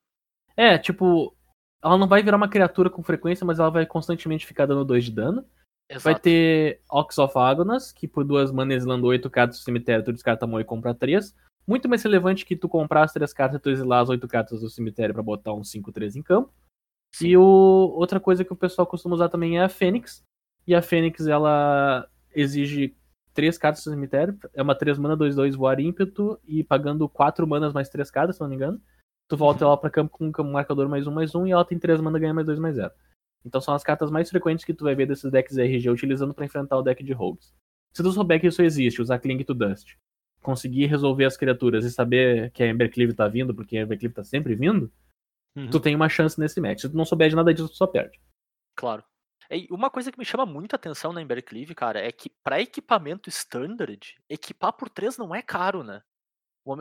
É, tipo, ela não vai virar uma criatura com frequência, mas ela vai constantemente ficar dando 2 de dano. Exato. Vai ter Ox of Agonas, que por duas manas exilando 8 cartas do cemitério, tu descarta a mão e compra 3. Muito mais relevante que tu comprar as 3 cartas e tu exilar as 8 cartas do cemitério pra botar um 5-3 em campo. Sim. E o, outra coisa que o pessoal costuma usar também é a Fênix. E a Fênix, ela exige 3 cartas do cemitério. É uma 3 mana, 2-2 voar ímpeto. E pagando 4 manas mais 3 cartas, se não me engano. Tu volta ela pra campo com um marcador mais 1 mais 1 e ela tem 3 mana ganha mais 2 mais 0. Então são as cartas mais frequentes que tu vai ver desses decks RG utilizando pra enfrentar o deck de Rogues. Se tu souber que isso existe, usar Cling to Dust, conseguir resolver as criaturas e saber que a Embercleave tá vindo, porque a Embercleave tá sempre vindo, Uhum. tu tem uma chance nesse match. Se tu não souber de nada disso, tu só perde. Claro. E uma coisa que me chama muita atenção na Embercleave, cara, é que pra equipamento standard, equipar por 3 não é caro, né?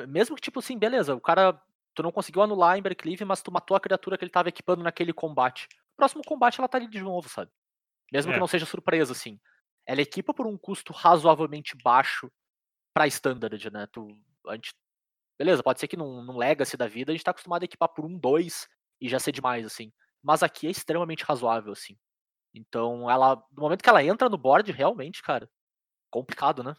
Mesmo que, tipo assim, beleza, o cara. Tu não conseguiu anular a Embercleave, mas tu matou a criatura que ele tava equipando naquele combate. Próximo combate ela tá ali de novo, sabe? Mesmo É. que não seja surpresa, assim. Ela equipa por um custo razoavelmente baixo pra standard, né? Tu, a gente, beleza, pode ser que num, num Legacy da vida a gente tá acostumado a equipar por um, dois e já ser demais, assim. Mas aqui é extremamente razoável, assim. Então, ela. No momento que ela entra no board, realmente, cara, complicado, né?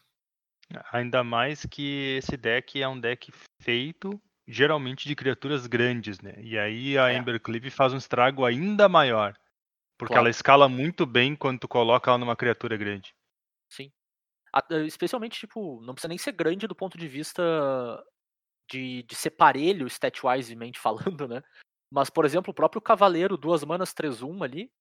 Ainda mais que esse deck é um deck feito geralmente de criaturas grandes, né? E aí a É. Embercleave faz um estrago ainda maior. Porque Claro. ela escala muito bem quando tu coloca ela numa criatura grande. Sim. Eh, Especialmente, tipo, não precisa nem ser grande do ponto de vista de, de ser parelho, stat-wisemente falando, né? Mas, por exemplo, o próprio Cavaleiro, duas manas, 3-1 ali,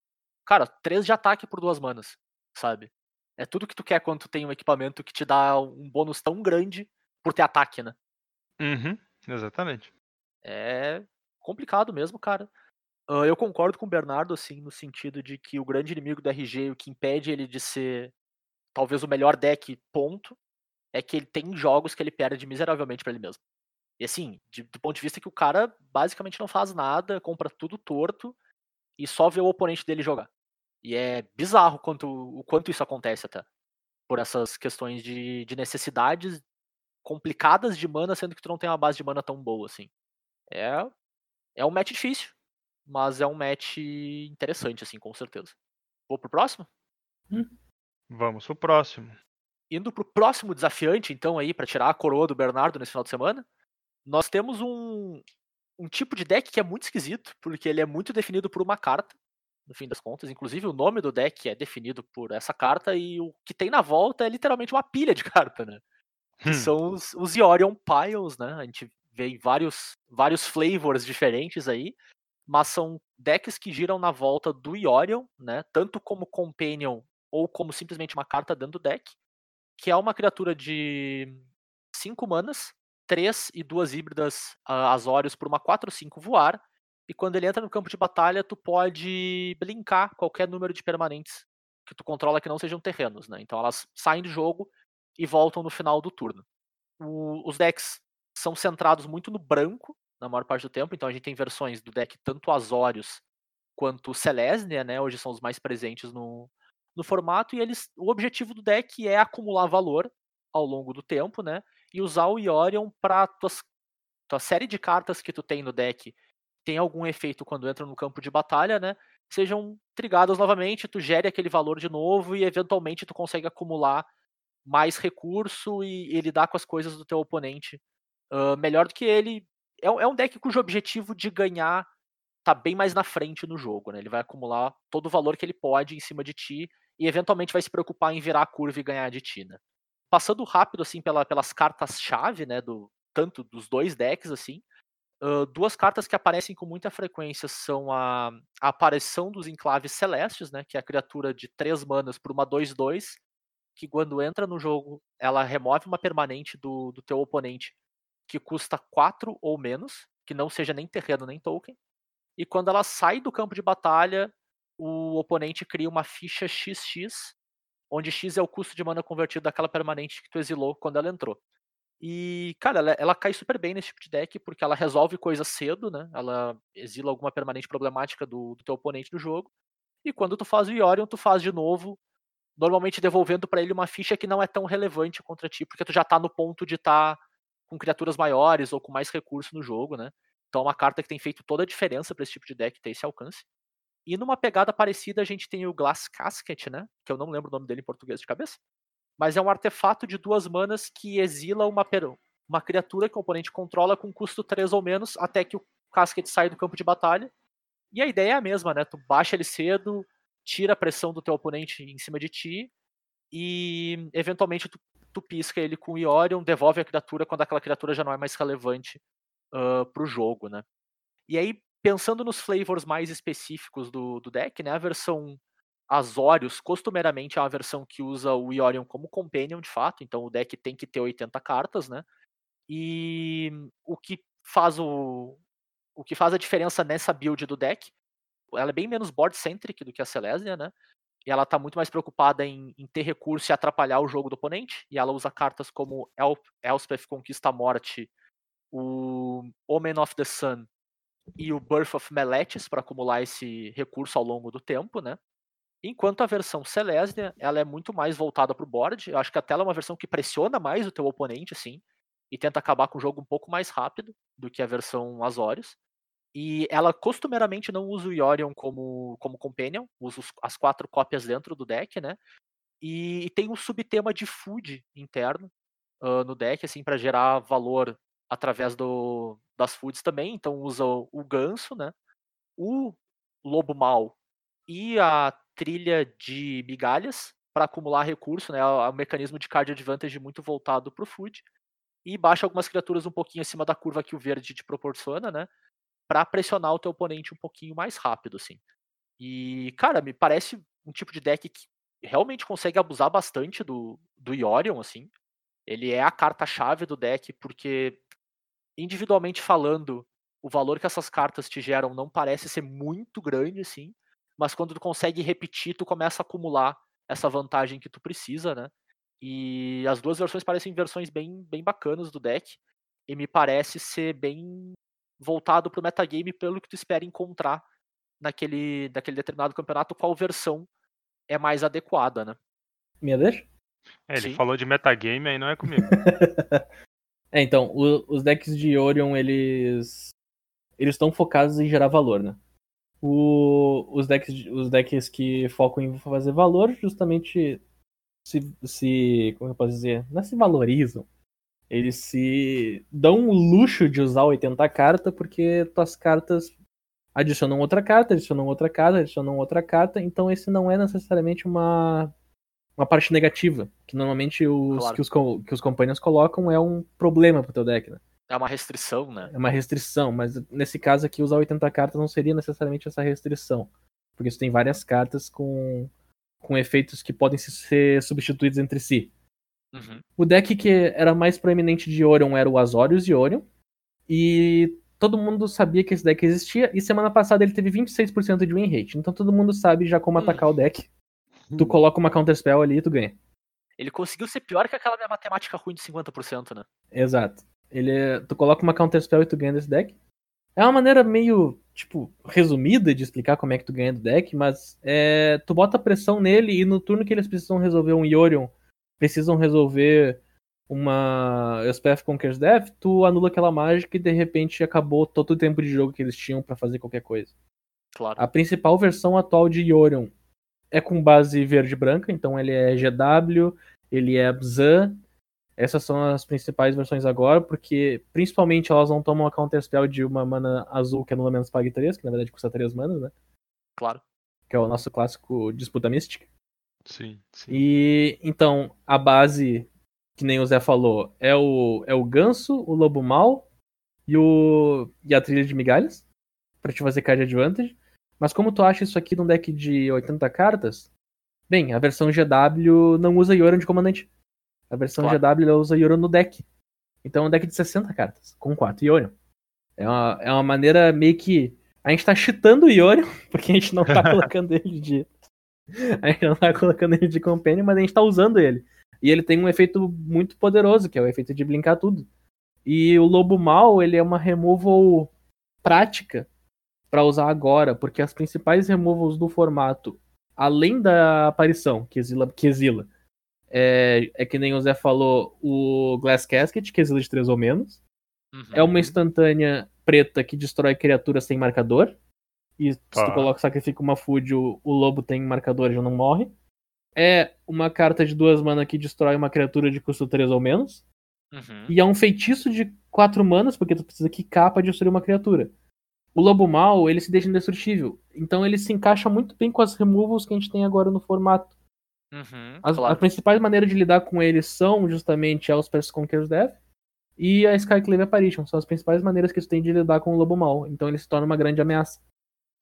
cara, 3 de ataque por duas manas, sabe? É tudo que tu quer quando tu tem um equipamento que te dá um bônus tão grande por ter ataque, né? Uhum, exatamente. É complicado mesmo, cara. Ah, eu concordo com o Bernardo, assim, no sentido de que o grande inimigo do RG, o que impede ele de ser talvez o melhor deck, ponto, é que ele tem jogos que ele perde miseravelmente pra ele mesmo. E assim, de- do ponto de vista que o cara basicamente não faz nada, compra tudo torto e só vê o oponente dele jogar. E é bizarro quanto, o quanto isso acontece até. Por essas questões de, de necessidades complicadas de mana, sendo que tu não tem uma base de mana tão boa, assim. É, é um match difícil, mas é um match interessante, assim, com certeza. Vou pro próximo? Vamos pro próximo. Indo pro próximo desafiante, então, aí, pra tirar a coroa do Bernardo nesse final de semana, nós temos um, um tipo de deck que é muito esquisito, porque ele é muito definido por uma carta, no fim das contas. Inclusive, o nome do deck é definido por essa carta, e o que tem na volta é literalmente uma pilha de carta, né? Que Hum. são os, os Yorion Piles, né? A gente vê vários, vários flavors diferentes aí, mas são decks que giram na volta do Yorion, né? Tanto como Companion ou como simplesmente uma carta dentro do deck, que é uma criatura de 5 manas, 3 e 2 híbridas uh, Azorius por uma 4-5 voar, e quando ele entra no campo de batalha, tu pode blinkar qualquer número de permanentes que tu controla que não sejam terrenos, né? Então elas saem do jogo e voltam no final do turno. O- os decks são centrados muito no branco, na maior parte do tempo, então a gente tem versões do deck tanto Azorius quanto o Selesnya, né? Hoje são os mais presentes no, no formato, e eles. O objetivo do deck é acumular valor ao longo do tempo, né? E usar o Yorion para tuas tua série de cartas que tu tem no deck tem algum efeito quando entra no campo de batalha, né? Sejam trigadas novamente, tu gere aquele valor de novo e eventualmente tu consegue acumular mais recurso e, e lidar com as coisas do teu oponente uh, melhor do que ele. É, é, um deck cujo objetivo de ganhar tá bem mais na frente no jogo, né? Ele vai acumular todo o valor que ele pode em cima de ti e eventualmente vai se preocupar em virar a curva e ganhar de ti, né? Passando rápido assim pela, pelas cartas-chave, né, do tanto dos dois decks assim, Uh, duas cartas que aparecem com muita frequência são a, a, aparição dos enclaves celestes, né, que é a criatura de 3 manas por uma 2-2, que quando entra no jogo, ela remove uma permanente do, do teu oponente que custa 4 ou menos, que não seja nem terreno nem token. E quando ela sai do campo de batalha, o oponente cria uma ficha XX, onde X é o custo de mana convertido daquela permanente que tu exilou quando ela entrou. E, cara, ela, ela, cai super bem nesse tipo de deck, porque ela resolve coisas cedo, né? Ela exila alguma permanente problemática do, do teu oponente do jogo. E quando tu faz o Yorion, tu faz de novo, normalmente devolvendo para ele uma ficha que não é tão relevante contra ti, porque tu já tá no ponto de estar tá com criaturas maiores ou com mais recurso no jogo, né? Então é uma carta que tem feito toda a diferença para esse tipo de deck ter esse alcance. E numa pegada parecida, a gente tem o Glass Casket, né? Que eu não lembro o nome dele em português de cabeça mas é um artefato de duas manas que exila uma, uma criatura que o oponente controla com custo 3 ou menos até que o casket sai do campo de batalha. E a ideia é a mesma, né? Tu baixa ele cedo, tira a pressão do teu oponente em cima de ti e eventualmente tu, tu pisca ele com o Iorion, devolve a criatura quando aquela criatura já não é mais relevante uh, pro jogo, né? E aí, pensando nos flavors mais específicos do, do deck, né? A versão Azorius, costumeiramente, é uma versão que usa o Iorion como companion, de fato, então o deck tem que ter 80 cartas, né? E o que faz o, o que faz a diferença nessa build do deck, ela é bem menos board-centric do que a Selesnya, né? E ela tá muito mais preocupada em, em, ter recurso e atrapalhar o jogo do oponente. E ela usa cartas como El Elspeth Conquista a Morte, o Omen of the Sun e o Birth of Meletis para acumular esse recurso ao longo do tempo, né? Enquanto a versão Celestia, ela é muito mais voltada para o board. Eu acho que até ela é uma versão que pressiona mais o teu oponente, assim, e tenta acabar com o jogo um pouco mais rápido do que a versão Azorius. E ela costumeiramente não usa o Yorion como, como companion, usa as quatro cópias dentro do deck, né? E, e tem um subtema de food interno uh, no deck, assim, para gerar valor através do, das foods também. Então usa o, o ganso, né? O lobo mal e a trilha de migalhas para acumular recurso, né? É um mecanismo de card advantage muito voltado para o food. E baixa algumas criaturas um pouquinho acima da curva que o verde te proporciona, né? Para pressionar o teu oponente um pouquinho mais rápido, assim. E, cara, me parece um tipo de deck que realmente consegue abusar bastante do, do Yorion, assim. Ele é a carta-chave do deck, porque, individualmente falando, o valor que essas cartas te geram não parece ser muito grande, assim mas quando tu consegue repetir, tu começa a acumular essa vantagem que tu precisa, né? E as duas versões parecem versões bem, bem bacanas do deck, e me parece ser bem voltado pro metagame pelo que tu espera encontrar naquele, naquele determinado campeonato, qual versão é mais adequada, né? Minha vez? É, ele Sim. falou de metagame, aí não é comigo. é, então, o, os decks de Orion, eles eles estão focados em gerar valor, né? o, os, decks, os decks que focam em fazer valor justamente se, se como eu posso dizer, não é se valorizam. Eles se dão o luxo de usar 80 cartas porque tuas cartas adicionam outra carta, adicionam outra carta, adicionam outra carta, então esse não é necessariamente uma uma parte negativa, que normalmente os claro. que os que os companheiros colocam é um problema pro teu deck, né? É uma restrição, né? É uma restrição, mas nesse caso aqui usar 80 cartas não seria necessariamente essa restrição. Porque você tem várias cartas com, com efeitos que podem ser substituídos entre si. Uhum. O deck que era mais proeminente de Orion era o Azorius de Orion. E todo mundo sabia que esse deck existia. E semana passada ele teve 26% de win rate. Então todo mundo sabe já como uhum. atacar o deck. Tu coloca uma counterspell ali e tu ganha. Ele conseguiu ser pior que aquela minha matemática ruim de 50%, né? Exato. Ele, tu coloca uma counterspell e tu ganha desse deck. É uma maneira meio tipo, resumida de explicar como é que tu ganha do deck, mas é, tu bota pressão nele e no turno que eles precisam resolver um Yorion, precisam resolver uma Elspeth Conquers Death, tu anula aquela mágica e de repente acabou todo o tempo de jogo que eles tinham pra fazer qualquer coisa. Claro. A principal versão atual de Yorion é com base verde e branca, então ele é GW, ele é Bzan. Essas são as principais versões agora, porque principalmente elas não tomam a counterspell de uma mana azul que anula menos pague 3, que na verdade custa 3 manas, né? Claro. Que é o nosso clássico Disputa Mística. Sim, sim. E então, a base, que nem o Zé falou, é o, é o ganso, o lobo mal e, o, e a trilha de migalhas, pra te fazer card advantage. Mas como tu acha isso aqui num deck de 80 cartas? Bem, a versão GW não usa Yoran de comandante. A versão Claro. GW usa Yoran no deck. Então é um deck de 60 cartas, com 4 Yoran. É uma, é uma maneira meio que. A gente tá cheatando o Yoran, porque a gente não tá colocando ele de. A gente não tá colocando ele de companion, mas a gente tá usando ele. E ele tem um efeito muito poderoso, que é o efeito de blinkar tudo. E o Lobo Mal, ele é uma removal prática pra usar agora, porque as principais removals do formato, além da aparição, que exila, que exila é, é que nem o Zé falou, o Glass Casket, que exila de 3 ou menos. Uhum. É uma instantânea preta que destrói criaturas sem marcador. E se tu Ah. coloca sacrifica uma food, o, o lobo tem marcador e já não morre. É uma carta de duas mana que destrói uma criatura de custo 3 ou menos. Uhum. E é um feitiço de 4 manas, porque tu precisa quicar pra destruir uma criatura. O lobo mal, ele se deixa indestrutível. Então ele se encaixa muito bem com as removals que a gente tem agora no formato. Uhum. As, claro. as principais maneiras de lidar com eles são justamente a Elspeth Conqueror's Death e a Skyclave Apparition. São as principais maneiras que tu tem de lidar com o lobo mal. Então ele se torna uma grande ameaça.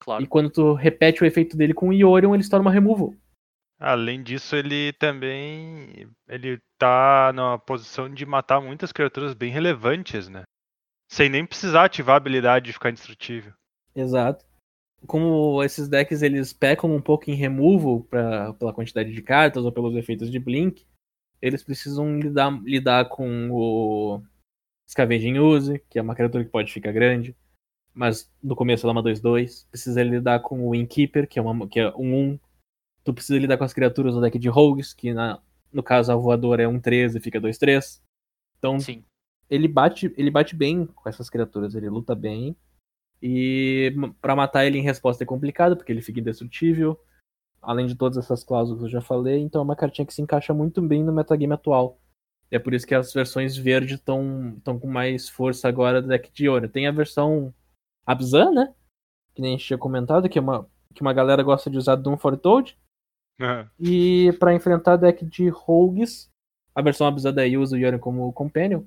Claro. E quando tu repete o efeito dele com o Iorion, ele se torna uma removal. Além disso, ele também ele tá numa posição de matar muitas criaturas bem relevantes, né? Sem nem precisar ativar a habilidade de ficar indestrutível. Exato. Como esses decks eles pecam um pouco em removal pra, pela quantidade de cartas ou pelos efeitos de Blink, eles precisam lidar, lidar com o Scavenging Use, que é uma criatura que pode ficar grande, mas no começo ela é uma 2-2. Precisa lidar com o Innkeeper, que é, uma, que é um 1. Tu precisa lidar com as criaturas do deck de Rogues, que na, no caso a voadora é um 13 e fica 2-3. Então Sim. ele bate, ele bate bem com essas criaturas, ele luta bem. E pra matar ele em resposta é complicado, porque ele fica indestrutível. Além de todas essas cláusulas que eu já falei, então é uma cartinha que se encaixa muito bem no metagame atual. E é por isso que as versões verde estão com mais força agora do deck de ouro. Tem a versão Abzan, né? Que nem a gente tinha comentado, que é uma, que uma galera gosta de usar Doom for Toad. E pra enfrentar deck de Rogues, a versão Abzan daí usa o Yorin como Companion.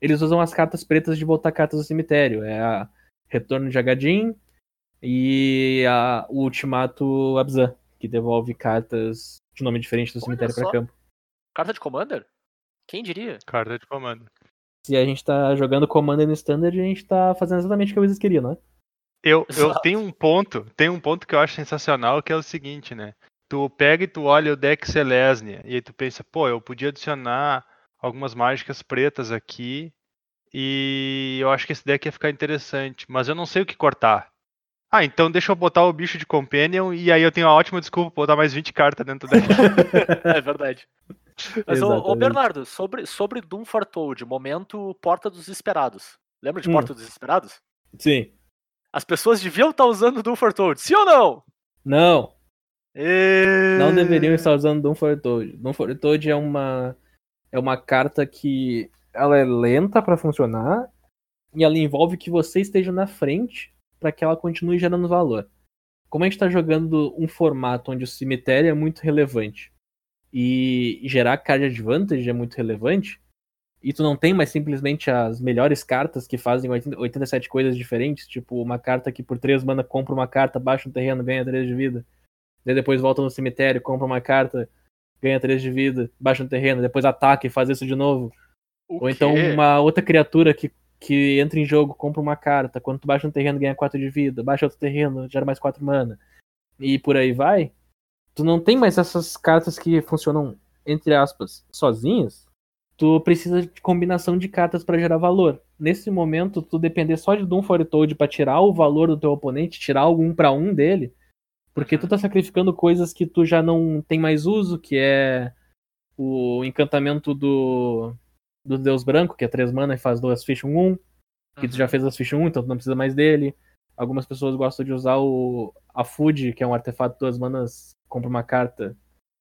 Eles usam as cartas pretas de voltar cartas do cemitério. É a Retorno de Agadin e a, o Ultimato Abzan, que devolve cartas de nome diferente do Olha cemitério pra só. campo. Carta de Commander? Quem diria? Carta de comando. Se a gente tá jogando Commander no Standard, a gente tá fazendo exatamente o que a Wizards queria, não é? Eu, eu tenho um ponto, tem um ponto que eu acho sensacional, que é o seguinte, né? Tu pega e tu olha o deck Selesnia, e aí tu pensa, pô, eu podia adicionar algumas mágicas pretas aqui, e eu acho que esse deck ia ficar interessante, mas eu não sei o que cortar. Ah, então deixa eu botar o bicho de Companion, e aí eu tenho uma ótima desculpa pra botar mais 20 cartas dentro do deck. É verdade. Mas, ô. Bernardo, sobre, sobre Doom for Toad, momento Porta dos Esperados. Lembra de Hum. Porta dos Esperados? Sim. As pessoas deviam estar usando Doom for Toad, sim ou não? Não, E... não deveriam estar usando Doom for Toad. Doom for Toad é uma é uma carta que ela é lenta pra funcionar e ela envolve que você esteja na frente pra que ela continue gerando valor. Como a gente tá jogando um formato onde o cemitério é muito relevante e gerar card advantage é muito relevante, e tu não tem mais simplesmente as melhores cartas que fazem 80 87 coisas diferentes, tipo uma carta que por 3 mana compra uma carta, baixa um terreno, ganha 3 de vida. Daí depois volta no cemitério, compra uma carta, ganha 3 de vida, baixa um terreno, depois ataca e faz isso de novo. O Ou então quê? uma outra criatura que, que entra em jogo, compra uma carta, quando tu baixa um terreno, ganha 4 de vida, baixa outro terreno, gera mais 4 mana. E por aí vai. Tu não tem mais essas cartas que funcionam, entre aspas, sozinhas. Tu precisa de combinação de cartas pra gerar valor. nesse momento, tu depender só de Doom Foretoad pra tirar o valor do teu oponente, tirar o um pra um dele, porque tu tá sacrificando coisas que tu já não tem mais uso, que é o encantamento do, do Deus Branco, que é 3 mana e faz duas fichas 1 1, que tu já fez as fichas 1, então tu não precisa mais dele. Algumas pessoas gostam de usar o a Food, que é um artefato de duas manas, compra uma carta,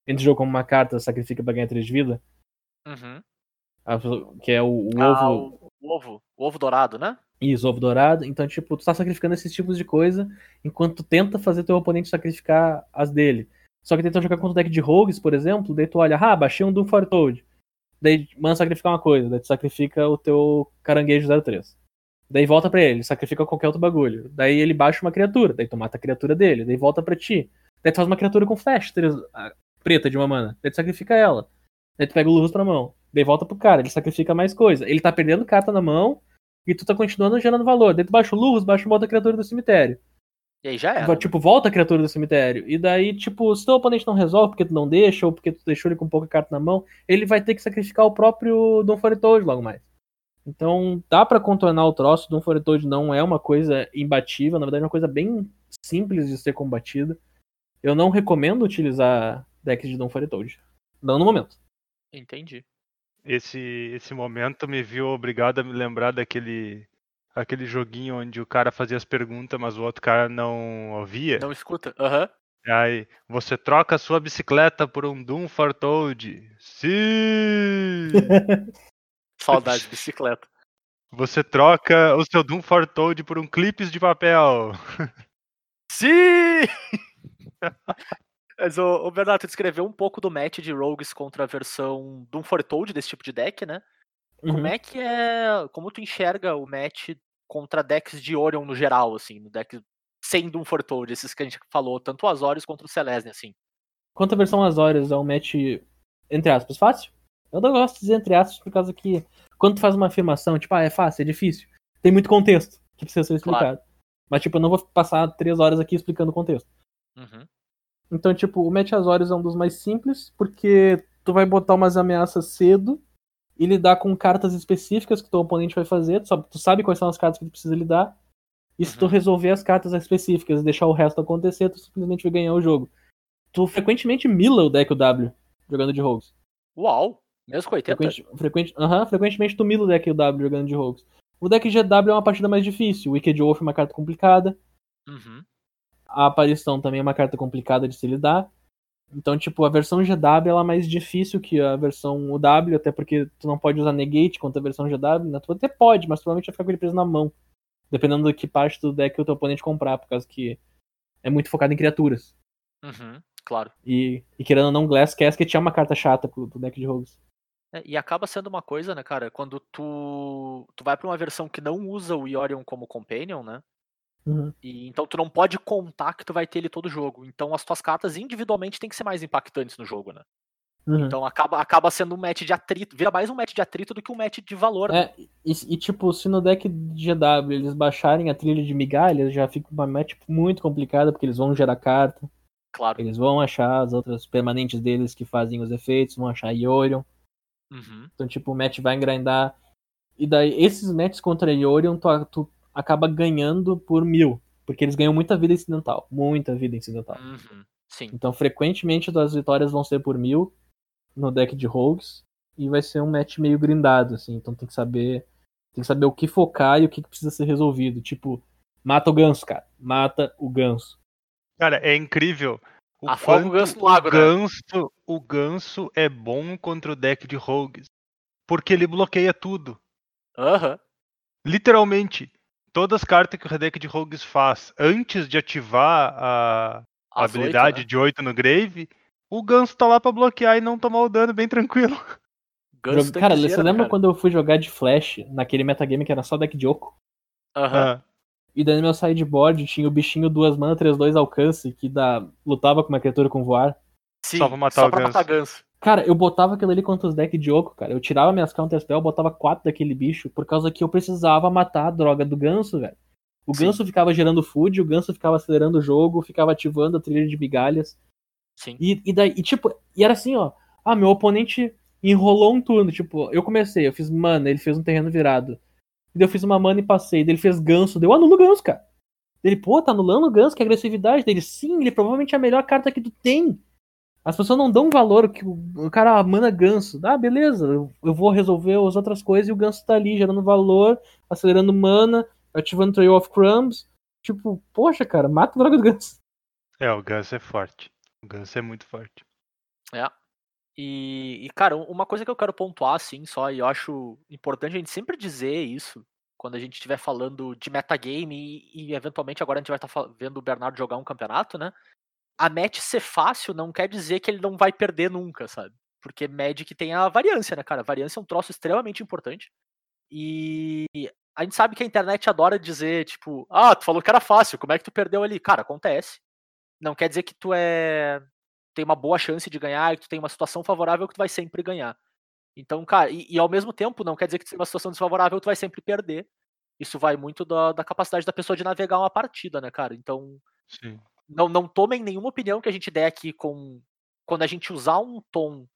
entra o jogo como uma carta, sacrifica pra ganhar 3 de vida, Uhum. que é o, o Ah, ovo, o, o ovo. O ovo dourado, né? Isso, ovo dourado. Então, tipo, tu tá sacrificando esses tipos de coisa enquanto tu tenta fazer teu oponente sacrificar as dele. Só que tenta jogar contra o deck de rogues, por exemplo, daí tu olha, ah, baixei um Doom Foretoad. Daí manda sacrificar uma coisa, daí tu sacrifica o teu caranguejo 03. Daí volta pra ele, sacrifica qualquer outro bagulho. Daí ele baixa uma criatura, daí tu mata a criatura dele, daí volta pra ti. Daí tu faz uma criatura com flash, a- preta de uma mana. Daí tu sacrifica ela. Daí tu pega o Lurus pra mão. Daí volta pro cara, ele sacrifica mais coisa. Ele tá perdendo carta na mão e tu tá continuando gerando valor. Daí tu baixa o Lurus, baixa uma outra criatura do cemitério. E aí já era. Vai, Tipo, volta a criatura do cemitério. E daí, tipo, se teu oponente não resolve porque tu não deixa, ou porque tu deixou ele com pouca carta na mão, ele vai ter que sacrificar o próprio Doom Foretoad logo mais. Então, dá pra contornar o troço. Doom Foretoad não é uma coisa imbatível, na verdade é uma coisa bem simples de ser combatida. Eu não recomendo utilizar decks de Doom Foretoad. Não no momento. Entendi. Esse, esse momento me viu obrigado a me lembrar daquele aquele joguinho onde o cara fazia as perguntas, mas o outro cara não ouvia. Não escuta? Aham. Aí, você troca a sua bicicleta por um Doom Fortoad. Sim! Saudade de bicicleta. Você troca o seu Doom Fortoad por um clipes de papel. Sim! Mas, ô, ô Bernardo, tu descreveu um pouco do match de Rogues contra a versão Doom Foretoad desse tipo de deck, né? Como Uhum. é que é. Como tu enxerga o match contra decks de Orion no geral, assim, no deck sem Doom Foretoad, esses que a gente falou, tanto o Azorius quanto o Celesne, assim. Quanto a versão Azorius é um match, entre aspas, fácil? Eu não gosto de dizer entre aspas por causa que quando tu faz uma afirmação, tipo, ah, é fácil, é difícil, tem muito contexto que precisa ser Claro. explicado. Mas, tipo, eu não vou passar três horas aqui explicando o contexto. Uhum. Então, tipo, o match Azorius é um dos mais simples, porque tu vai botar umas ameaças cedo e lidar com cartas específicas que teu oponente vai fazer. Tu sabe, tu sabe quais são as cartas que tu precisa lidar. E se tu Uhum. resolver as cartas específicas e deixar o resto acontecer, tu simplesmente vai ganhar o jogo. Tu frequentemente mila o deck W jogando de rogues. Uau! Mesmo com 80? Frequente, frequente, aham, frequentemente tu mila o deck W jogando de rogues. O deck GW é uma partida mais difícil. O Wicked Wolf é uma carta complicada. Uhum. A aparição também é uma carta complicada de se lidar. Então, tipo, a versão GW ela é mais difícil que a versão UW, até porque tu não pode usar negate contra a versão GW, né? Tu até pode, mas provavelmente vai ficar com ele preso na mão. Dependendo do que parte do deck o teu oponente comprar, por causa que é muito focado em criaturas. Uhum. Claro. E, e querendo ou não, Glass Casket é uma carta chata pro, pro deck de rogues. É, e acaba sendo uma coisa, né, cara, quando tu, tu vai pra uma versão que não usa o Yorion como companion, né? Uhum. E então tu não pode contar que tu vai ter ele todo jogo. Então as tuas cartas individualmente têm que ser mais impactantes no jogo, né? Uhum. Então acaba, acaba sendo um match de atrito, vira mais um match de atrito do que um match de valor. né? É, e, e, tipo, se no deck de GW eles baixarem a trilha de migalhas, já fica uma match muito complicada, porque eles vão gerar carta. Claro. Eles vão achar as outras permanentes deles que fazem os efeitos, vão achar Yorion. Uhum. Então, tipo, o match vai engrandar. E daí, esses matches contra Yorion, tu, tu acaba ganhando por mil. Porque eles ganham muita vida incidental. Muita vida incidental. Uhum. Sim. Então, frequentemente, as vitórias vão ser por mil no deck de Rogues. E vai ser um match meio grindado, assim. Então tem que saber. Tem que saber o que focar e o que precisa ser resolvido. Tipo, mata o ganso, cara. Mata o ganso. Cara, é incrível. O Afoga o quanto ganso no lago, o né? ganso, o ganso é bom contra o deck de rogues. Porque ele bloqueia tudo. Aham. Literalmente, todas as cartas que o deck de rogues faz antes de ativar a, As habilidade né? de 8 no grave, o ganso tá lá pra bloquear e não tomar o dano bem tranquilo. Ganso Cara, você né, lembra cara? quando eu fui jogar de Flash naquele metagame que era só deck de Oco? Aham. Ah, E daí no meu sideboard tinha o bichinho duas mana, 3-2 alcance, que dá, lutava com uma criatura com voar. Sim, Só pra matar só o pra ganso. matar ganso. Cara, eu botava aquilo ali contra os decks de Oco, cara. Eu tirava minhas counter spell, botava quatro daquele bicho, por causa que eu precisava matar a droga do ganso, velho. O Sim. ganso ficava gerando food, o ganso ficava acelerando o jogo, ficava ativando a trilha de migalhas. Sim. E, e daí, e tipo, e era assim, ó. Ah, meu oponente enrolou um turno. Tipo, eu comecei, eu fiz, mano, ele fez um terreno virado. Daí eu fiz uma mana e passei. Daí ele fez ganso. Deu anulo o ganso, cara. Ele, pô, tá anulando o ganso, que agressividade. Daí Ele, sim, ele provavelmente é a melhor carta que tu tem. As pessoas não dão valor que o cara mana ganso. Ah, beleza, eu, vou resolver as outras coisas e o ganso tá ali, gerando valor, acelerando mana, ativando Trail of Crumbs. Tipo, poxa, cara, mata o droga do ganso. É, o Ganso é forte. O Ganso é muito forte. É. E, e, cara, uma coisa que eu quero pontuar, assim, só, e eu acho importante a gente sempre dizer isso, quando a gente estiver falando de metagame e, e eventualmente agora a gente vai estar vendo o Bernardo jogar um campeonato, né? A match ser fácil não quer dizer que ele não vai perder nunca, sabe? Porque Magic tem a variância, né, cara? A variância é um troço extremamente importante. E a gente sabe que a internet adora dizer, tipo, ah, tu falou que era fácil, como é que tu perdeu ali? Cara, acontece. Não quer dizer que tu é tem uma boa chance de ganhar, que tu tem uma situação favorável que tu vai sempre ganhar. Então, cara, e, e ao mesmo tempo não quer dizer que tu tem uma situação desfavorável tu vai sempre perder. Isso vai muito da, da capacidade da pessoa de navegar uma partida, né, cara? Então, Sim. Não, não tomem nenhuma opinião que a gente der aqui com. Quando a gente usar um tom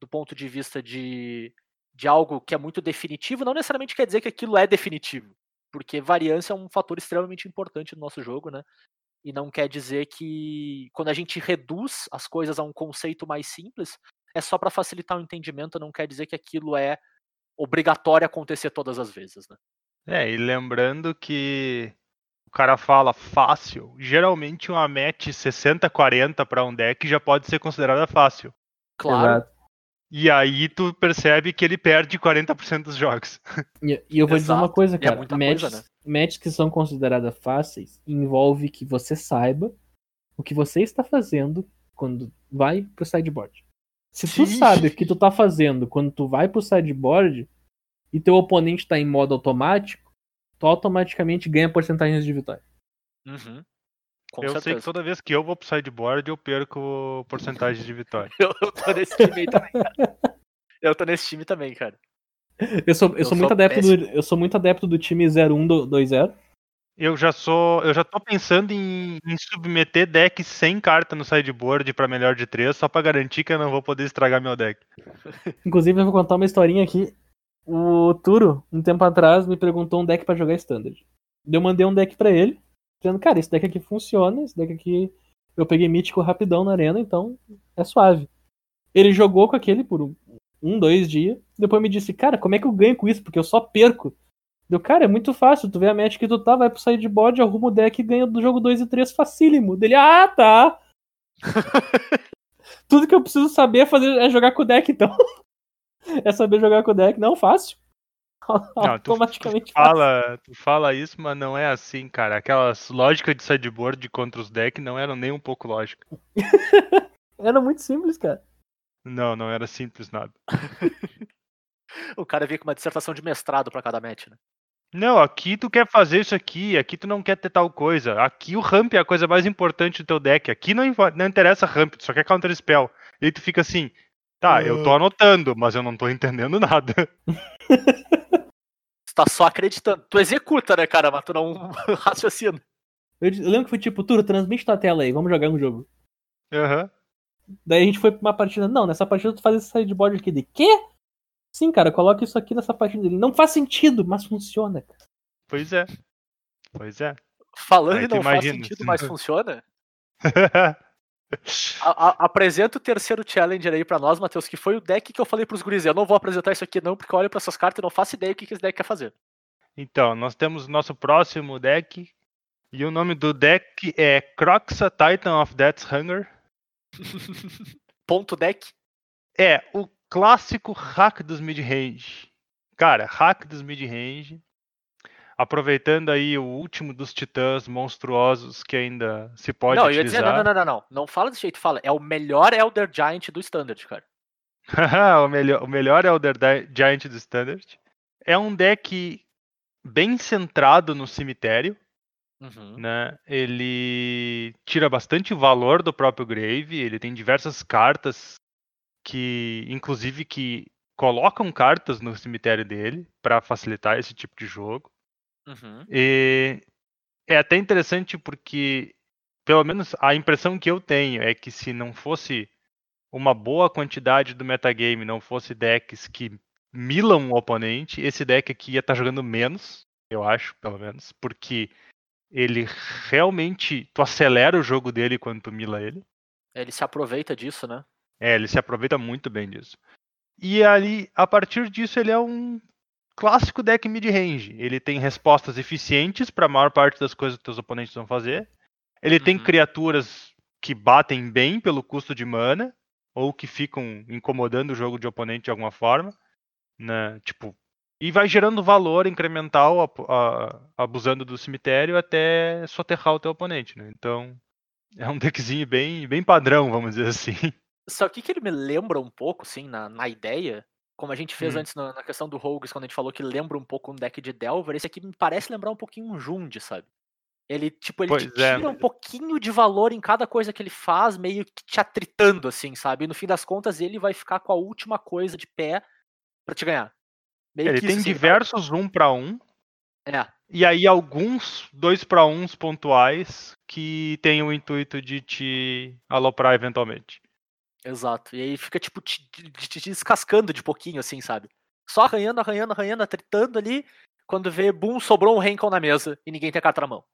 do ponto de vista de, de algo que é muito definitivo, não necessariamente quer dizer que aquilo é definitivo. Porque variância é um fator extremamente importante no nosso jogo, né? E não quer dizer que quando a gente reduz as coisas a um conceito mais simples, é só para facilitar o entendimento, não quer dizer que aquilo é obrigatório acontecer todas as vezes, né? É, e lembrando que o cara fala fácil, geralmente uma match 60-40 para um deck já pode ser considerada fácil. Claro. Exato. E aí tu percebe que ele perde 40% dos jogos. E, e eu vou dizer uma Exato. coisa, é cara. muita matches, coisa, né? matches que são consideradas fáceis envolve que você saiba o que você está fazendo quando vai pro sideboard. Se tu Sim. sabe o que tu tá fazendo quando tu vai pro sideboard e teu oponente tá em modo automático, tu automaticamente ganha porcentagens de vitória. Uhum. Com eu sei certeza. que toda vez que eu vou pro sideboard eu perco porcentagem de vitória. Eu, eu tô nesse time aí também, cara. Eu tô nesse time também, cara. Eu sou, eu Eu sou muito sou adepto do, eu sou muito adepto do time 0120. Eu já sou. Eu já tô pensando em, em submeter deck sem carta no sideboard pra melhor de 3, só pra garantir que eu não vou poder estragar meu deck. Inclusive, eu vou contar uma historinha aqui. O Turo, um tempo atrás, me perguntou um deck pra jogar Standard. Eu mandei um deck pra ele, dizendo, cara, esse deck aqui funciona, esse deck aqui eu peguei mítico rapidão na arena, então é suave. Ele jogou com aquele por um, um, dois dias, depois me disse, cara, como é que eu ganho com isso? Porque eu só perco. Deu, cara, é muito fácil, tu vê a match que tu tá, vai pro sideboard, arruma o deck e ganha do jogo 2 e 3 facílimo. Dele, ah, tá! Tudo que eu preciso saber é, fazer, é jogar com o deck, então. É saber jogar com o deck, não fácil. Não, tu, Automaticamente tu fala, tu fala isso, mas não é assim, cara. Aquelas lógicas de sideboard contra os decks não eram nem um pouco lógicas. Era muito simples, cara. Não, não era simples nada. O cara veio com uma dissertação de mestrado pra cada match, né? Não, aqui tu quer fazer isso aqui, aqui tu não quer ter tal coisa. Aqui o ramp é a coisa mais importante do teu deck. Aqui não, não interessa ramp, tu só quer counter spell. E aí tu fica assim, tá, eu tô anotando, mas eu não tô entendendo nada. Tu tá só acreditando. Tu executa, né, cara? Mas tu não raciocina. Eu, eu lembro que foi tipo, Turo, transmite tua tela aí, vamos jogar um jogo. Aham. Daí a gente foi pra uma partida. Não, nessa partida tu faz esse sideboard aqui de quê? Sim, cara, coloca isso aqui nessa partida dele. Não faz sentido, mas funciona, cara. Pois é. Pois é. Falando Aí e não faz imagina. sentido, mas funciona. A- a- apresenta o terceiro challenger aí pra nós, Matheus, que foi o deck que eu falei pros guris. Eu não vou apresentar isso aqui não, porque eu olho pra essas cartas e não faço ideia o que, que esse deck quer fazer. então, nós temos o nosso próximo deck. E o nome do deck é Croxa Titan of Death's Hunger. Ponto deck. É o clássico hack dos mid-range. Cara, hack dos mid-range. Aproveitando aí o último dos titãs monstruosos que ainda se pode não, eu ia dizer, utilizar. não, não, não, não, não. Fala desse jeito, fala. É o melhor Elder Giant do Standard, cara. o, melhor, o melhor Elder Giant do Standard. É um deck bem centrado no cemitério, Uhum. né? Ele tira bastante valor do próprio Grave, ele tem diversas cartas que, inclusive, que colocam cartas no cemitério dele para facilitar esse tipo de jogo. Uhum. E é até interessante porque, pelo menos a impressão que eu tenho é que se não fosse uma boa quantidade do metagame, não fosse decks que milam o oponente. Esse deck aqui ia estar jogando menos, eu acho, pelo menos, porque ele realmente. Tu acelera o jogo dele quando tu mila ele. Ele se aproveita disso, né? É, ele se aproveita muito bem disso. E ali, a partir disso, ele é um clássico deck mid-range. Ele tem respostas eficientes para a maior parte das coisas que teus oponentes vão fazer. Ele tem Uhum. criaturas que batem bem pelo custo de mana, ou que ficam incomodando o jogo de oponente de alguma forma. Né? Tipo, e vai gerando valor incremental, abusando do cemitério até soterrar o teu oponente. Né? Então, é um deckzinho bem, bem padrão, vamos dizer assim. Só que que ele me lembra um pouco, assim, na, na ideia, como a gente fez Hum. antes na, na questão do Rogues, quando a gente falou que lembra um pouco um deck de Delver, esse aqui me parece lembrar um pouquinho um Jund, sabe? Ele, tipo, ele te Pois é. tira um pouquinho de valor em cada coisa que ele faz, meio que te atritando, assim, sabe? E no fim das contas, ele vai ficar com a última coisa de pé pra te ganhar. Meio Ele que tem isso, assim, diversos um para um, É, e aí alguns dois para uns pontuais que tem o intuito de te aloprar eventualmente. Exato. E aí fica, tipo, te, te- te descascando de pouquinho, assim, sabe? Só arranhando, arranhando, arranhando, atritando ali. Quando vê, bum, sobrou um Rankle na mesa e ninguém tem carta na mão.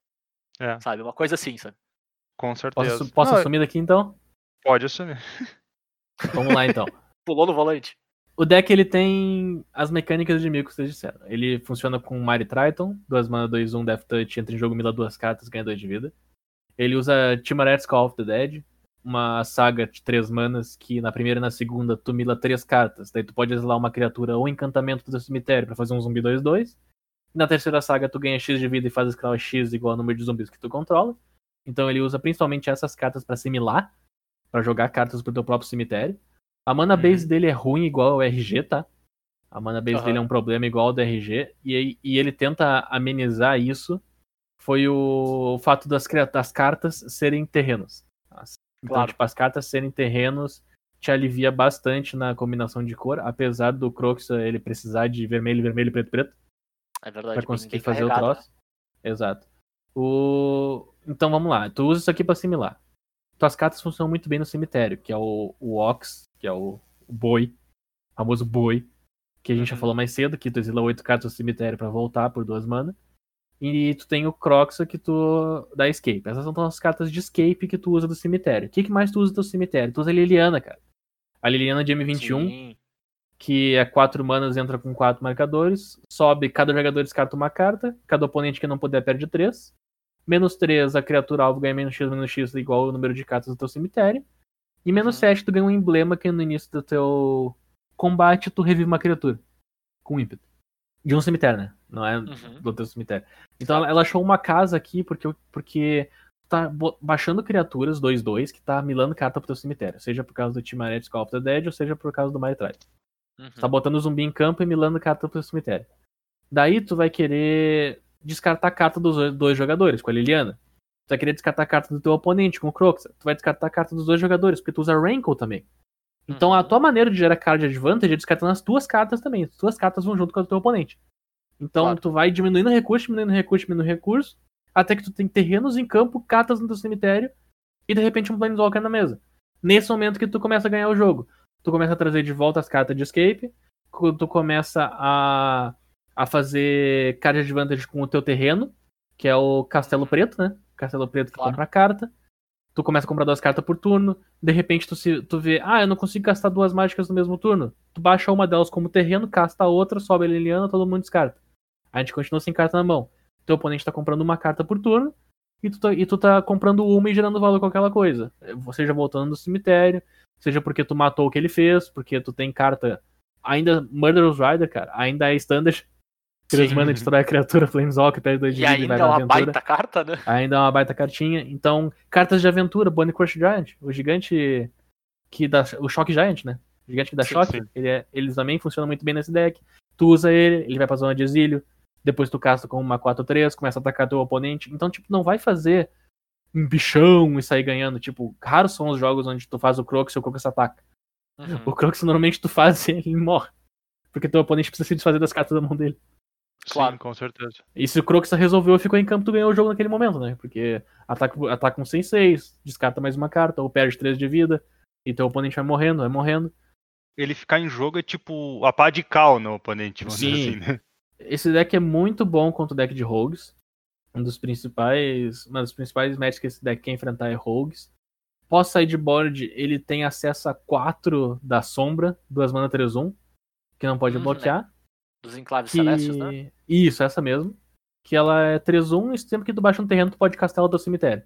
É. Sabe? Uma coisa assim, sabe? Com certeza. Posso, posso Não, assumir daqui então? Pode assumir. Vamos lá então. Pulou no volante. O deck ele tem as mecânicas de Mil que vocês disseram. Ele funciona com Mighty Triton, 2 mana, 2, 1, Death Touch, entra em jogo, mila duas cartas, ganha 2 de vida. Ele usa Timaret's Call of the Dead, uma saga de 3 manas que na primeira e na segunda tu mila 3 cartas. Daí tu pode exilar uma criatura ou encantamento do teu cemitério pra fazer um zumbi 2-2. E na terceira saga tu ganha X de vida e faz escalar X igual ao número de zumbis que tu controla. Então ele usa principalmente essas cartas pra assimilar, pra jogar cartas pro teu próprio cemitério. A mana Uhum. base dele é ruim igual ao RG, tá? A mana base Aham. dele é um problema igual ao do RG. E, e ele tenta amenizar isso. Foi o, o fato das, das cartas serem terrenos. As- Então, Claro. tipo, as cartas serem terrenos te alivia bastante na combinação de cor, apesar do Crocs ele precisar de vermelho, vermelho, preto, preto É verdade. pra conseguir fazer o né? troço. Exato. O... Então vamos lá. Tu usa isso aqui pra assimilar. Tuas cartas funcionam muito bem no cemitério, que é o, o Ox, que é o, o boi, famoso boi, que a gente já Uhum. falou mais cedo, que tu exila oito cartas do cemitério pra voltar por duas mana. E tu tem o Croxa que tu dá escape. Essas são as cartas de escape que tu usa do cemitério. O que, que mais tu usa do cemitério? Tu usa a Liliana, cara. A Liliana de M21, Sim. que é 4 manas, entra com 4 marcadores. Sobe, cada jogador descarta uma carta. Cada oponente que não puder perde 3. Menos 3, a criatura alvo ganha menos X, menos X, igual ao número de cartas do teu cemitério. E menos Uhum. 7, tu ganha um emblema que no início do teu combate tu revive uma criatura. Com ímpeto. De um cemitério, né? Não é Uhum. do teu cemitério. Então ela- achou uma casa aqui porque, porque tá baixando criaturas 2-2 que tá milando carta pro teu cemitério. Seja por causa do Timaret Call of the Dead ou seja por causa do Maitrai. Uhum. Tá botando zumbi em campo e milando carta pro cemitério. Daí tu vai querer descartar a carta dos dois jogadores, com a Liliana. Tu vai querer descartar a carta do teu oponente, com o Croxa. Tu vai descartar a carta dos dois jogadores, porque tu usa Rankle também. Então a Uhum. tua maneira de gerar card advantage é descartando as tuas cartas também. As tuas cartas vão junto com a do teu oponente. Então Claro. tu vai diminuindo recurso, diminuindo recurso, diminuindo recurso, até que tu tem terrenos em campo, cartas no teu cemitério, e de repente um Planeswalker na mesa. Nesse momento que tu começa a ganhar o jogo. Tu começa a trazer de volta as cartas de escape, tu começa a, a fazer card advantage com o teu terreno, que é o Castelo Preto, né? Castelo Preto que Claro. compra carta. Tu começa a comprar duas cartas por turno. De repente tu, se, tu vê, ah, eu não consigo gastar duas mágicas no mesmo turno. Tu baixa uma delas como terreno, casta a outra, sobe a Liliana, todo mundo descarta. A gente continua sem carta na mão. Teu oponente tá comprando uma carta por turno. E tu, tá, e tu tá comprando uma e gerando valor com aquela coisa. Seja voltando do cemitério, seja porque tu matou o que ele fez, porque tu tem carta. Ainda Murderous Rider, cara, ainda é standard. Três Sim. mana destrói a criatura, Planeswalker, perde dois de vida e ainda é uma aventura. baita carta, né? Ainda é uma baita cartinha. Então, cartas de aventura, Bonnie Crush Giant, o gigante que dá. O Shock Giant, né? O gigante que dá Sim, choque. sim. Ele, é, ele também funciona muito bem nesse deck. Tu usa ele, ele vai pra zona de exílio. Depois tu casta com uma 4-3, começa a atacar teu oponente. Então, tipo, não vai fazer um bichão e sair ganhando. Tipo, raros são os jogos onde tu faz o Crocs e o Crocs ataca. Uhum. O Crocs normalmente tu faz e ele morre. Porque teu oponente precisa se desfazer das cartas da mão dele. Claro. Sim, com certeza. E se o Crocs resolveu, ficou em campo, tu ganhou o jogo naquele momento, né? Porque ataca, ataca um 6-6, descarta mais uma carta, ou perde 3 de vida, e teu oponente vai morrendo, vai morrendo. ele ficar em jogo é tipo a pá de cal no oponente, vamos dizer Sim. assim, né? Esse deck é muito bom contra o deck de Rogues. Um dos principais. Uma das principais matches que esse deck quer enfrentar é Rogues. Pós sideboard, ele tem acesso a 4 da sombra, duas mana 3-1, que não pode Uhum, bloquear. Dos enclaves Que... celestes, né? Isso, essa mesmo. Que ela é 3-1 e sempre que tu baixa um terreno, tu pode castar ela do cemitério.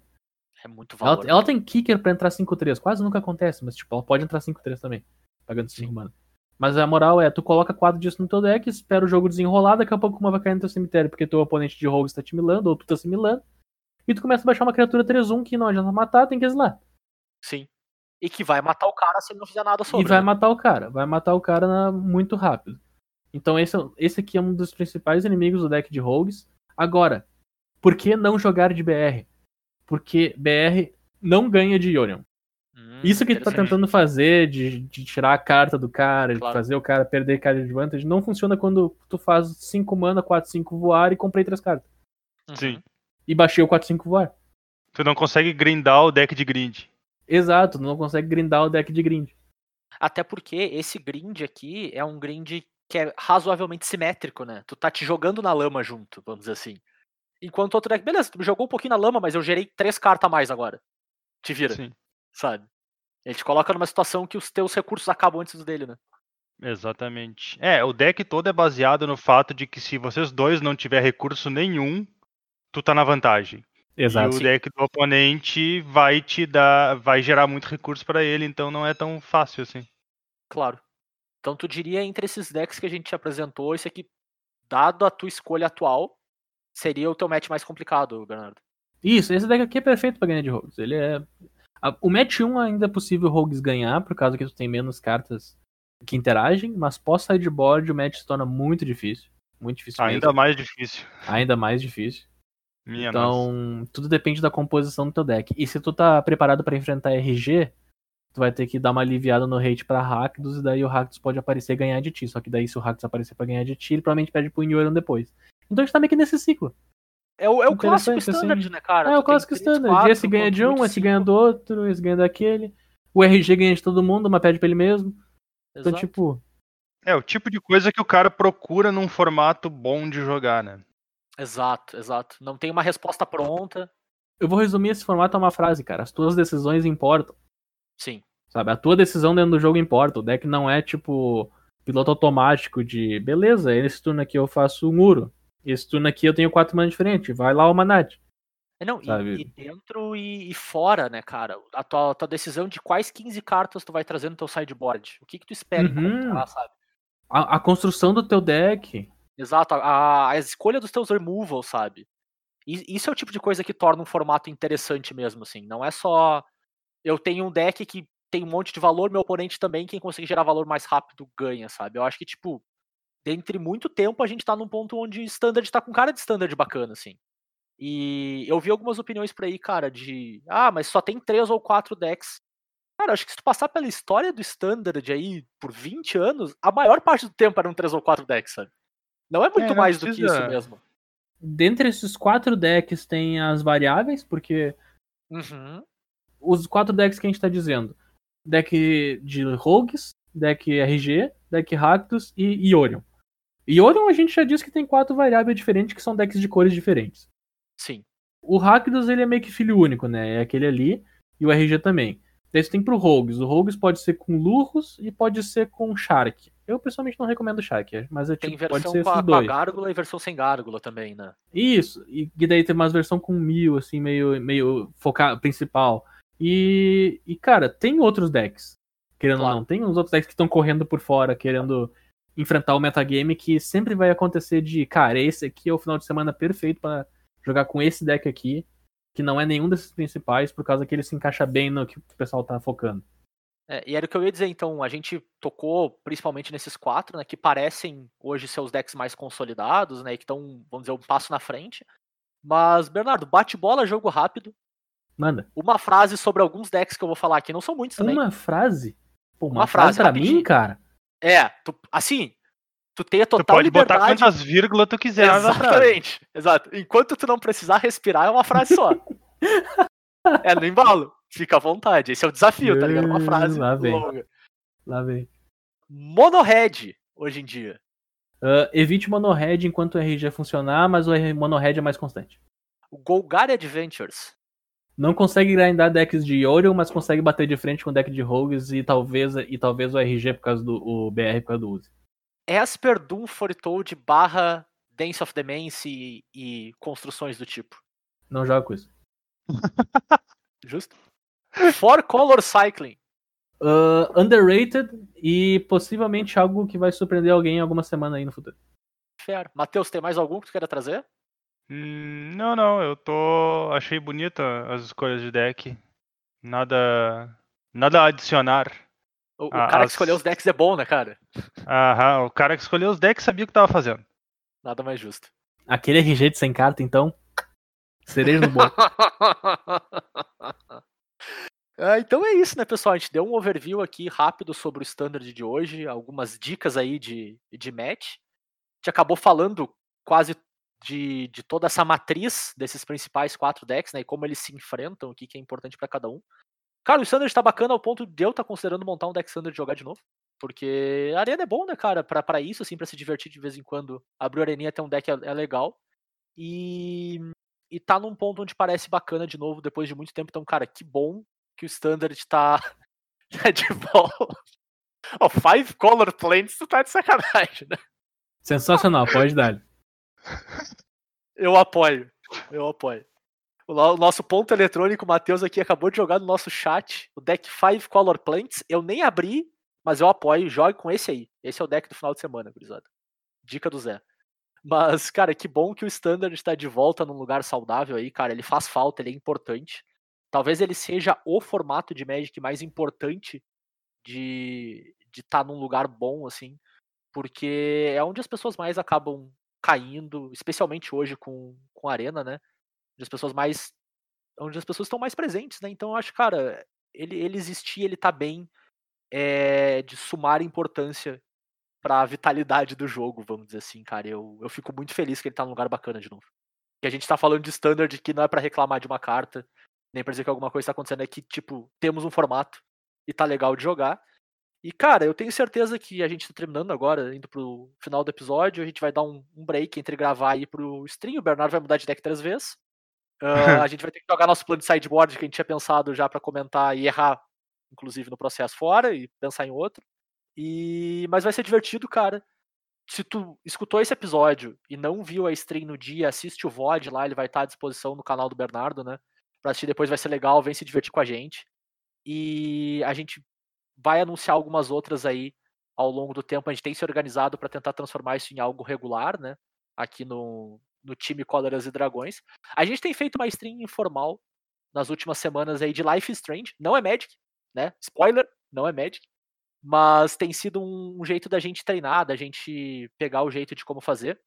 É muito Ela, valor. ela tem kicker pra entrar 5-3. Quase nunca acontece, mas tipo, ela pode entrar 5-3 também. Pagando 5 mana. Mas a moral é, tu coloca 4 disso no teu deck, espera o jogo desenrolar, daqui a pouco uma vai cair no teu cemitério, porque teu oponente de rogue está te milando, ou tu tá se milando. E tu começa a baixar uma criatura 3-1 que não adianta matar, tem que exilar. Sim. E que vai matar o cara se ele não fizer nada sobre. e vai né? matar o cara. Vai matar o cara na- muito rápido. Então esse, é- esse aqui é um dos principais inimigos do deck de rogues. Agora, por que não jogar de BR? Porque BR não ganha de Yorion. Hum, Isso que tu tá tentando fazer, de, de tirar a carta do cara, de Claro. fazer o cara perder carta de advantage, não funciona quando tu faz 5 mana, 4, 5 voar e comprei 3 cartas. Uhum. Sim. E baixei o 4, 5 voar. Tu não consegue grindar o deck de grind. Exato, tu não consegue grindar o deck de grind. Até porque esse grind aqui é um grind que é razoavelmente simétrico, né? Tu tá te jogando na lama junto, vamos dizer assim. Enquanto outro deck, beleza, tu me jogou um pouquinho na lama, mas eu gerei três cartas a mais agora. Te vira, Sim, sabe? Ele te coloca numa situação que os teus recursos acabam antes do dele, né? exatamente. É, o deck todo é baseado no fato de que se vocês dois não tiver recurso nenhum, tu tá na vantagem. Exato. e o deck do oponente vai te dar, vai gerar muito recurso pra ele, então não é tão fácil assim. Claro. Então tu diria entre esses decks que a gente te apresentou, esse aqui, dado a tua escolha atual, seria o teu match mais complicado, Bernardo. Isso, esse deck aqui é perfeito pra ganhar de rogues. Ele é. O match 1 ainda é possível rogues ganhar, por causa que tu tem menos cartas que interagem, mas pós sideboard o match se torna muito difícil. Muito difícil Ainda mesmo. mais difícil. Ainda mais difícil. Minha nossa. Então, tudo depende da composição do teu deck. E se tu tá preparado pra enfrentar RG, tu vai ter que dar uma aliviada no hate pra Rakdos, e daí o Rakdos pode aparecer e ganhar de ti. Só que daí, se o Rakdos aparecer pra ganhar de ti, ele provavelmente perde pro Inyoran depois. Então a gente tá meio que nesse ciclo. É o, é o clássico Interessante, standard, assim. né, cara? é, o clássico três, standard. quatro, esse ganha de um, esse ganha do outro, esse ganha daquele. O RG ganha de todo mundo, mas perde pra ele mesmo. Então, Exato. tipo, É o tipo de coisa que o cara procura num formato bom de jogar, né? Exato, exato. Não tem uma resposta pronta. eu vou resumir esse formato a uma frase, cara. As tuas decisões importam. Sim. Sabe? A tua decisão dentro do jogo importa. O deck não é tipo piloto automático de beleza, esse turno aqui eu faço um muro. Esse turno aqui eu tenho quatro manas diferentes. Vai lá o Manat. É, Não, e, e dentro e, e fora, né, cara? A tua, tua decisão de quais 15 cartas tu vai trazer no teu sideboard. O que que tu espera Uhum. encontrar, sabe? A, a construção do teu deck. Exato, a, a escolha dos teus removals, sabe? E isso é o tipo de coisa que torna um formato interessante mesmo, assim. Não é só eu tenho um deck que tem um monte de valor, meu oponente também, quem consegue gerar valor mais rápido ganha, sabe? Eu acho que, tipo, dentre muito tempo a gente tá num ponto onde standard tá com cara de standard bacana, assim. E eu vi algumas opiniões por aí, cara, de ah, mas só tem três ou quatro decks. Cara, acho que se tu passar pela história do standard aí por 20 anos, a maior parte do tempo eram três ou quatro decks, sabe? Não é muito não mais do que precisa- isso mesmo. Dentre esses quatro decks tem as variáveis, porque Uhum. Os quatro decks que a gente tá dizendo. Deck de Rogues, deck RG, deck Rakdos e Iorion. Iorion a gente já disse que tem quatro variáveis diferentes que são decks de cores diferentes. Sim. O Rakdos ele é meio que filho único, né? É aquele ali e o RG também. Daí você tem pro Rogues. O Rogues pode ser com Lurros e pode ser com Shark. Eu pessoalmente não recomendo Shark, mas é Tem tipo, pode versão ser com a, com a gárgula e versão sem gárgula também, né? Isso, e, e daí tem umas versão com mil, assim, meio, meio focar principal. E, e, cara, tem outros decks, querendo Claro. ou não. Tem uns outros decks que estão correndo por fora, querendo enfrentar o metagame, que sempre vai acontecer de, cara, esse aqui é o final de semana perfeito pra jogar com esse deck aqui, que não é nenhum desses principais, por causa que ele se encaixa bem no que o pessoal tá focando. É, e era o que eu ia dizer, então, a gente tocou principalmente nesses quatro, né, que parecem hoje ser os decks mais consolidados, né, e que estão, vamos dizer, um passo na frente. Mas, Bernardo, bate bola, jogo rápido. Manda. Uma frase sobre alguns decks que eu vou falar aqui, não são muitos também. Uma frase? Pô, uma, Uma frase, frase, pra rapidinho. mim, cara? É, tu- assim, tu tem a Tu total pode botar liberdade. quantas vírgulas tu quiser. Exatamente, exato. Enquanto tu não precisar respirar, é uma frase só. é no embalo. Fica à vontade. Esse é o desafio, tá ligado? Uma frase Lá vem. longa. Lá vem. Monohead hoje em dia. Ah, evite monohead enquanto o RG funcionar, mas o monohead é mais constante. Golgari Adventures. Não consegue grindar decks de Orion, mas consegue bater de frente com deck de Rogues e talvez, e talvez o RG por causa do o BR por causa do Uzi. Esper Doom Foretold barra Dance of Demence e, e construções do tipo. Não joga com isso. Justo? Four Color Cycling. Ah, underrated e possivelmente algo que vai surpreender alguém em alguma semana aí no futuro. Fair. Matheus, tem mais algum que tu queira trazer? Hum, não, não, eu tô. Achei bonita as escolhas de deck. Nada. Nada a adicionar. O, o cara as- que escolheu os decks é bom, né, cara? Aham, o cara que escolheu os decks sabia o que tava fazendo. Nada mais justo. Aquele RG de sem carta, então. Cereja no bolo. Ah, então é isso, né, pessoal? A gente deu um overview aqui rápido sobre o standard de hoje, algumas dicas aí de, de match. A gente acabou falando quase de, de toda essa matriz desses principais quatro decks, né? E como eles se enfrentam, o que, que é importante pra cada um. Cara, o standard tá bacana ao ponto de eu estar considerando montar um deck standard e jogar de novo. Porque a arena é bom, né, cara? Pra, isso, assim, pra se divertir de vez em quando. Abrir a areninha ter um deck é, é legal. E, e tá num ponto onde parece bacana de novo depois de muito tempo. Então, cara, que bom que o Standard tá, tá de volta. Ó, Five Color Planes, tu tá de sacanagem, né? Sensacional, pode dar. Eu apoio, eu apoio. O, no- o nosso ponto eletrônico, o Matheus aqui, acabou de jogar no nosso chat o deck Five Color Planets. Eu nem abri, mas eu apoio. Jogue com esse aí. Esse é o deck do final de semana, gurizada. Dica do Zé. Mas, cara, que bom que o Standard está de volta num lugar saudável aí, cara. Ele faz falta, ele é importante. Talvez ele seja o formato de Magic mais importante de estar num lugar bom, assim. Porque é onde as pessoas mais acabam caindo, especialmente hoje com, com a Arena, né? Onde as pessoas mais. Onde as pessoas estão mais presentes, né? Então eu acho, cara, ele, ele existir, ele tá bem é, de sumar importância pra vitalidade do jogo, vamos dizer assim, cara. Eu, eu fico muito feliz que ele tá num lugar bacana de novo. Que a gente tá falando de standard que não é pra reclamar de uma carta, nem pra dizer que alguma coisa tá acontecendo, é que, tipo, temos um formato e tá legal de jogar. E, cara, eu tenho certeza que a gente tá terminando agora, indo pro final do episódio, a gente vai dar um, um break entre gravar e ir pro stream. O Bernardo vai mudar de deck três vezes. Ah, a gente vai ter que jogar nosso plano de sideboard que a gente tinha pensado já pra comentar e errar, inclusive, no processo fora e pensar em outro. E mas vai ser divertido, cara. Se tu escutou esse episódio e não viu a stream no dia, assiste o VOD lá, ele vai estar à disposição no canal do Bernardo, né? Pra assistir depois vai ser legal, vem se divertir com a gente. E a gente vai anunciar algumas outras aí ao longo do tempo. A gente tem se organizado para tentar transformar isso em algo regular, né? Aqui no, no time Cóleras e Dragões. A gente tem feito uma stream informal nas últimas semanas aí de Life Strange. Não é Magic, né? Spoiler, não é Magic. Mas tem sido um, um jeito da gente treinar, da gente pegar o jeito de como fazer.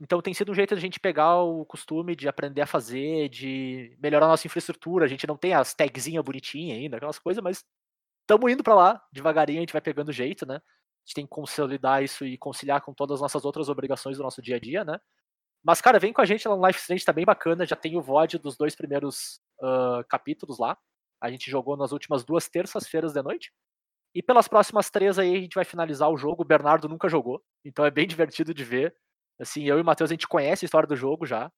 Então tem sido um jeito da gente pegar o costume de aprender a fazer, de melhorar a nossa infraestrutura. A gente não tem as tagzinhas bonitinhas ainda, aquelas coisas, mas estamos indo para lá, devagarinho a gente vai pegando jeito, né? A gente tem que consolidar isso e conciliar com todas as nossas outras obrigações do nosso dia a dia, né? Mas, cara, vem com a gente lá no Life Strange, tá bem bacana. Já tem o VOD dos dois primeiros uh, capítulos lá. A gente jogou nas últimas duas terças-feiras de noite. E pelas próximas três aí a gente vai finalizar o jogo. O Bernardo nunca jogou, então é bem divertido de ver. Assim, eu e o Matheus a gente conhece a história do jogo já.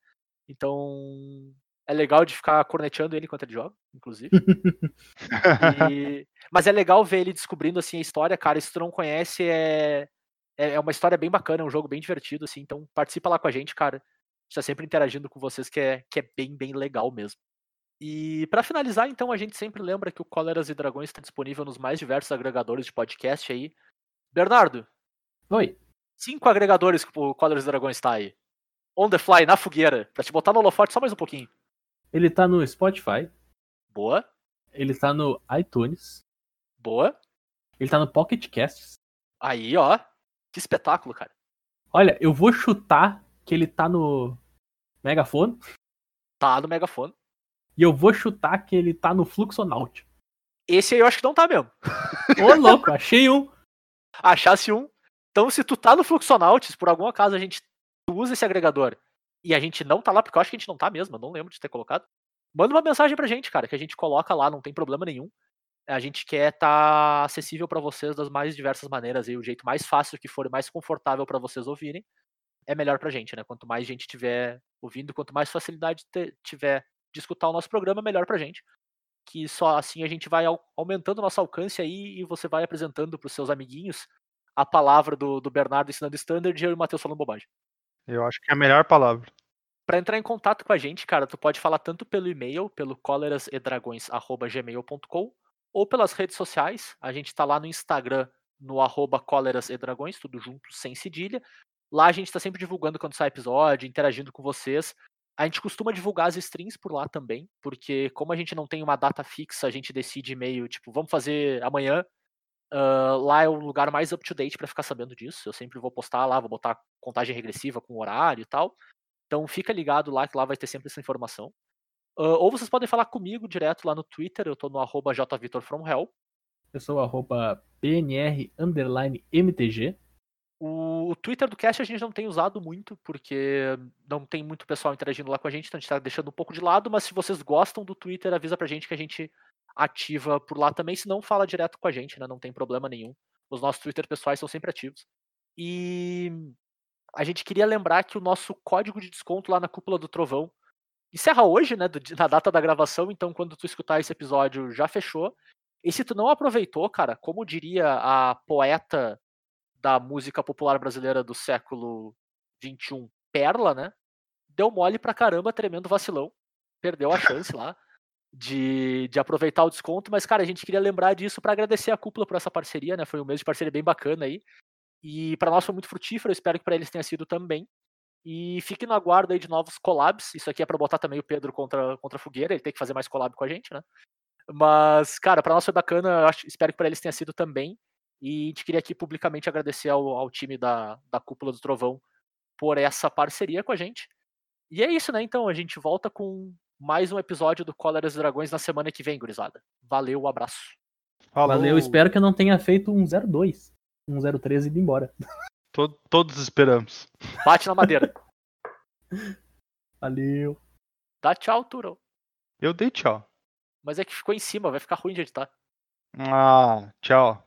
Então é legal de ficar corneteando ele enquanto ele joga, inclusive. E... Mas é legal ver ele descobrindo assim a história, cara. Se tu não conhece, é... é uma história bem bacana, é um jogo bem divertido, assim. Então participa lá com a gente, cara. A gente tá sempre interagindo com vocês, que é, que é bem, bem legal mesmo. E para finalizar, então, a gente sempre lembra que o Cóleras e Dragões está disponível nos mais diversos agregadores de podcast aí. Bernardo, Oi. cinco agregadores que o Cóleras e Dragões está aí. On the fly, na fogueira, pra te botar no holofote só mais um pouquinho. Ele tá no Spotify, Boa, ele tá no iTunes, boa. ele tá no Pocket Casts. Aí, ó. Que espetáculo, cara. Olha, eu vou chutar que ele tá no Megafone Tá no megafone. e eu vou chutar que ele tá no Fluxonaut. Esse aí eu acho que não tá mesmo. Ô, louco, achei um. Achasse um. Então, se tu tá no Fluxonauts, por algum acaso a gente usa esse agregador e a gente não tá lá, porque eu acho que a gente não tá mesmo, eu não lembro de ter colocado. Manda uma mensagem pra gente, cara, que a gente coloca lá, não tem problema nenhum. A gente quer estar acessível para vocês das mais diversas maneiras e o jeito mais fácil que for e mais confortável para vocês ouvirem é melhor pra gente, né? Quanto mais gente tiver ouvindo, quanto mais facilidade tiver de escutar o nosso programa, melhor pra gente. Que só assim a gente vai au- aumentando o nosso alcance aí e você vai apresentando pros seus amiguinhos a palavra do, do Bernardo ensinando standard e eu e o Matheus falando bobagem. Eu acho que é a melhor palavra. Pra entrar em contato com a gente, cara, tu pode falar tanto pelo e-mail, pelo colerasedragões.gmail.com ou pelas redes sociais. A gente tá lá no Instagram, no arroba tudo junto, sem cedilha. Lá a gente tá sempre divulgando quando sai episódio, interagindo com vocês. A gente costuma divulgar as streams por lá também, porque como a gente não tem uma data fixa, a gente decide meio, tipo, vamos fazer amanhã. Ah, lá é o lugar mais up-to-date pra ficar sabendo disso. Eu sempre vou postar lá, vou botar contagem regressiva com horário e tal. Então fica ligado lá que lá vai ter sempre essa informação. Ah, ou vocês podem falar comigo direto lá no Twitter, eu tô no arroba jvitorfromhell. Eu sou arroba PNR MTG. O, o Twitter do Cast a gente não tem usado muito, porque não tem muito pessoal interagindo lá com a gente, então a gente tá deixando um pouco de lado, mas se vocês gostam do Twitter, avisa pra gente que a gente ativa por lá também, se não fala direto com a gente, né? Não tem problema nenhum. Os nossos Twitter pessoais são sempre ativos. E a gente queria lembrar que o nosso código de desconto lá na Cúpula do Trovão encerra hoje, né? na data da gravação, então quando tu escutar esse episódio já fechou. E se tu não aproveitou, cara, como diria a poeta da música popular brasileira do século XXI, Perla, né? Deu mole pra caramba, tremendo vacilão. Perdeu a chance lá de, de aproveitar o desconto, mas, cara, a gente queria lembrar disso pra agradecer a cúpula por essa parceria, né? Foi um mês de parceria bem bacana aí. E pra nós foi muito frutífero, espero que pra eles tenha sido também. E fiquem no aguardo aí de novos collabs. Isso aqui é pra botar também o Pedro contra, contra a fogueira, ele tem que fazer mais collab com a gente, né? Mas, cara, pra nós foi bacana, acho- espero que pra eles tenha sido também. E a gente queria aqui publicamente agradecer ao, ao time da, da Cúpula do Trovão por essa parceria com a gente. E é isso, né? Então, a gente volta com mais um episódio do Cóleras e Dragões na semana que vem, gurizada. Valeu, abraço. Falou. Valeu, espero que eu não tenha feito um 02. Um 03 e ido embora. To- todos esperamos. Bate na madeira. Valeu. Dá tchau, Turo. Eu dei tchau. Mas é que ficou em cima, vai ficar ruim de editar. Ah, tchau.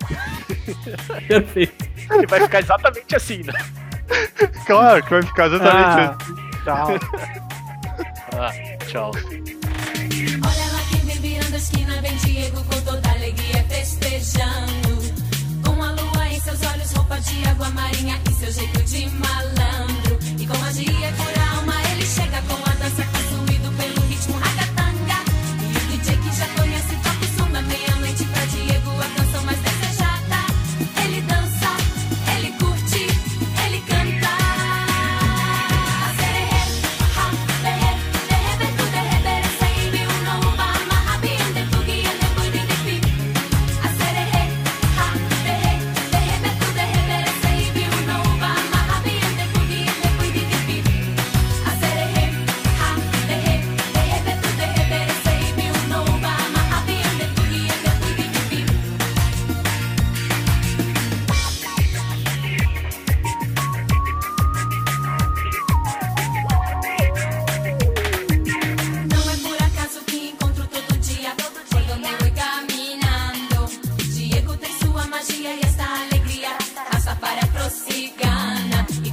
Perfeito. E vai ficar exatamente assim, né? Claro que vai ficar exatamente Ah, assim. tchau. Ah, tchau. Olha lá quem vem virando a esquina, vem Diego com toda alegria festejando. Com a lua em seus olhos, roupa de água marinha e seu jeito de malandro. E com magia cura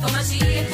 Come on, see.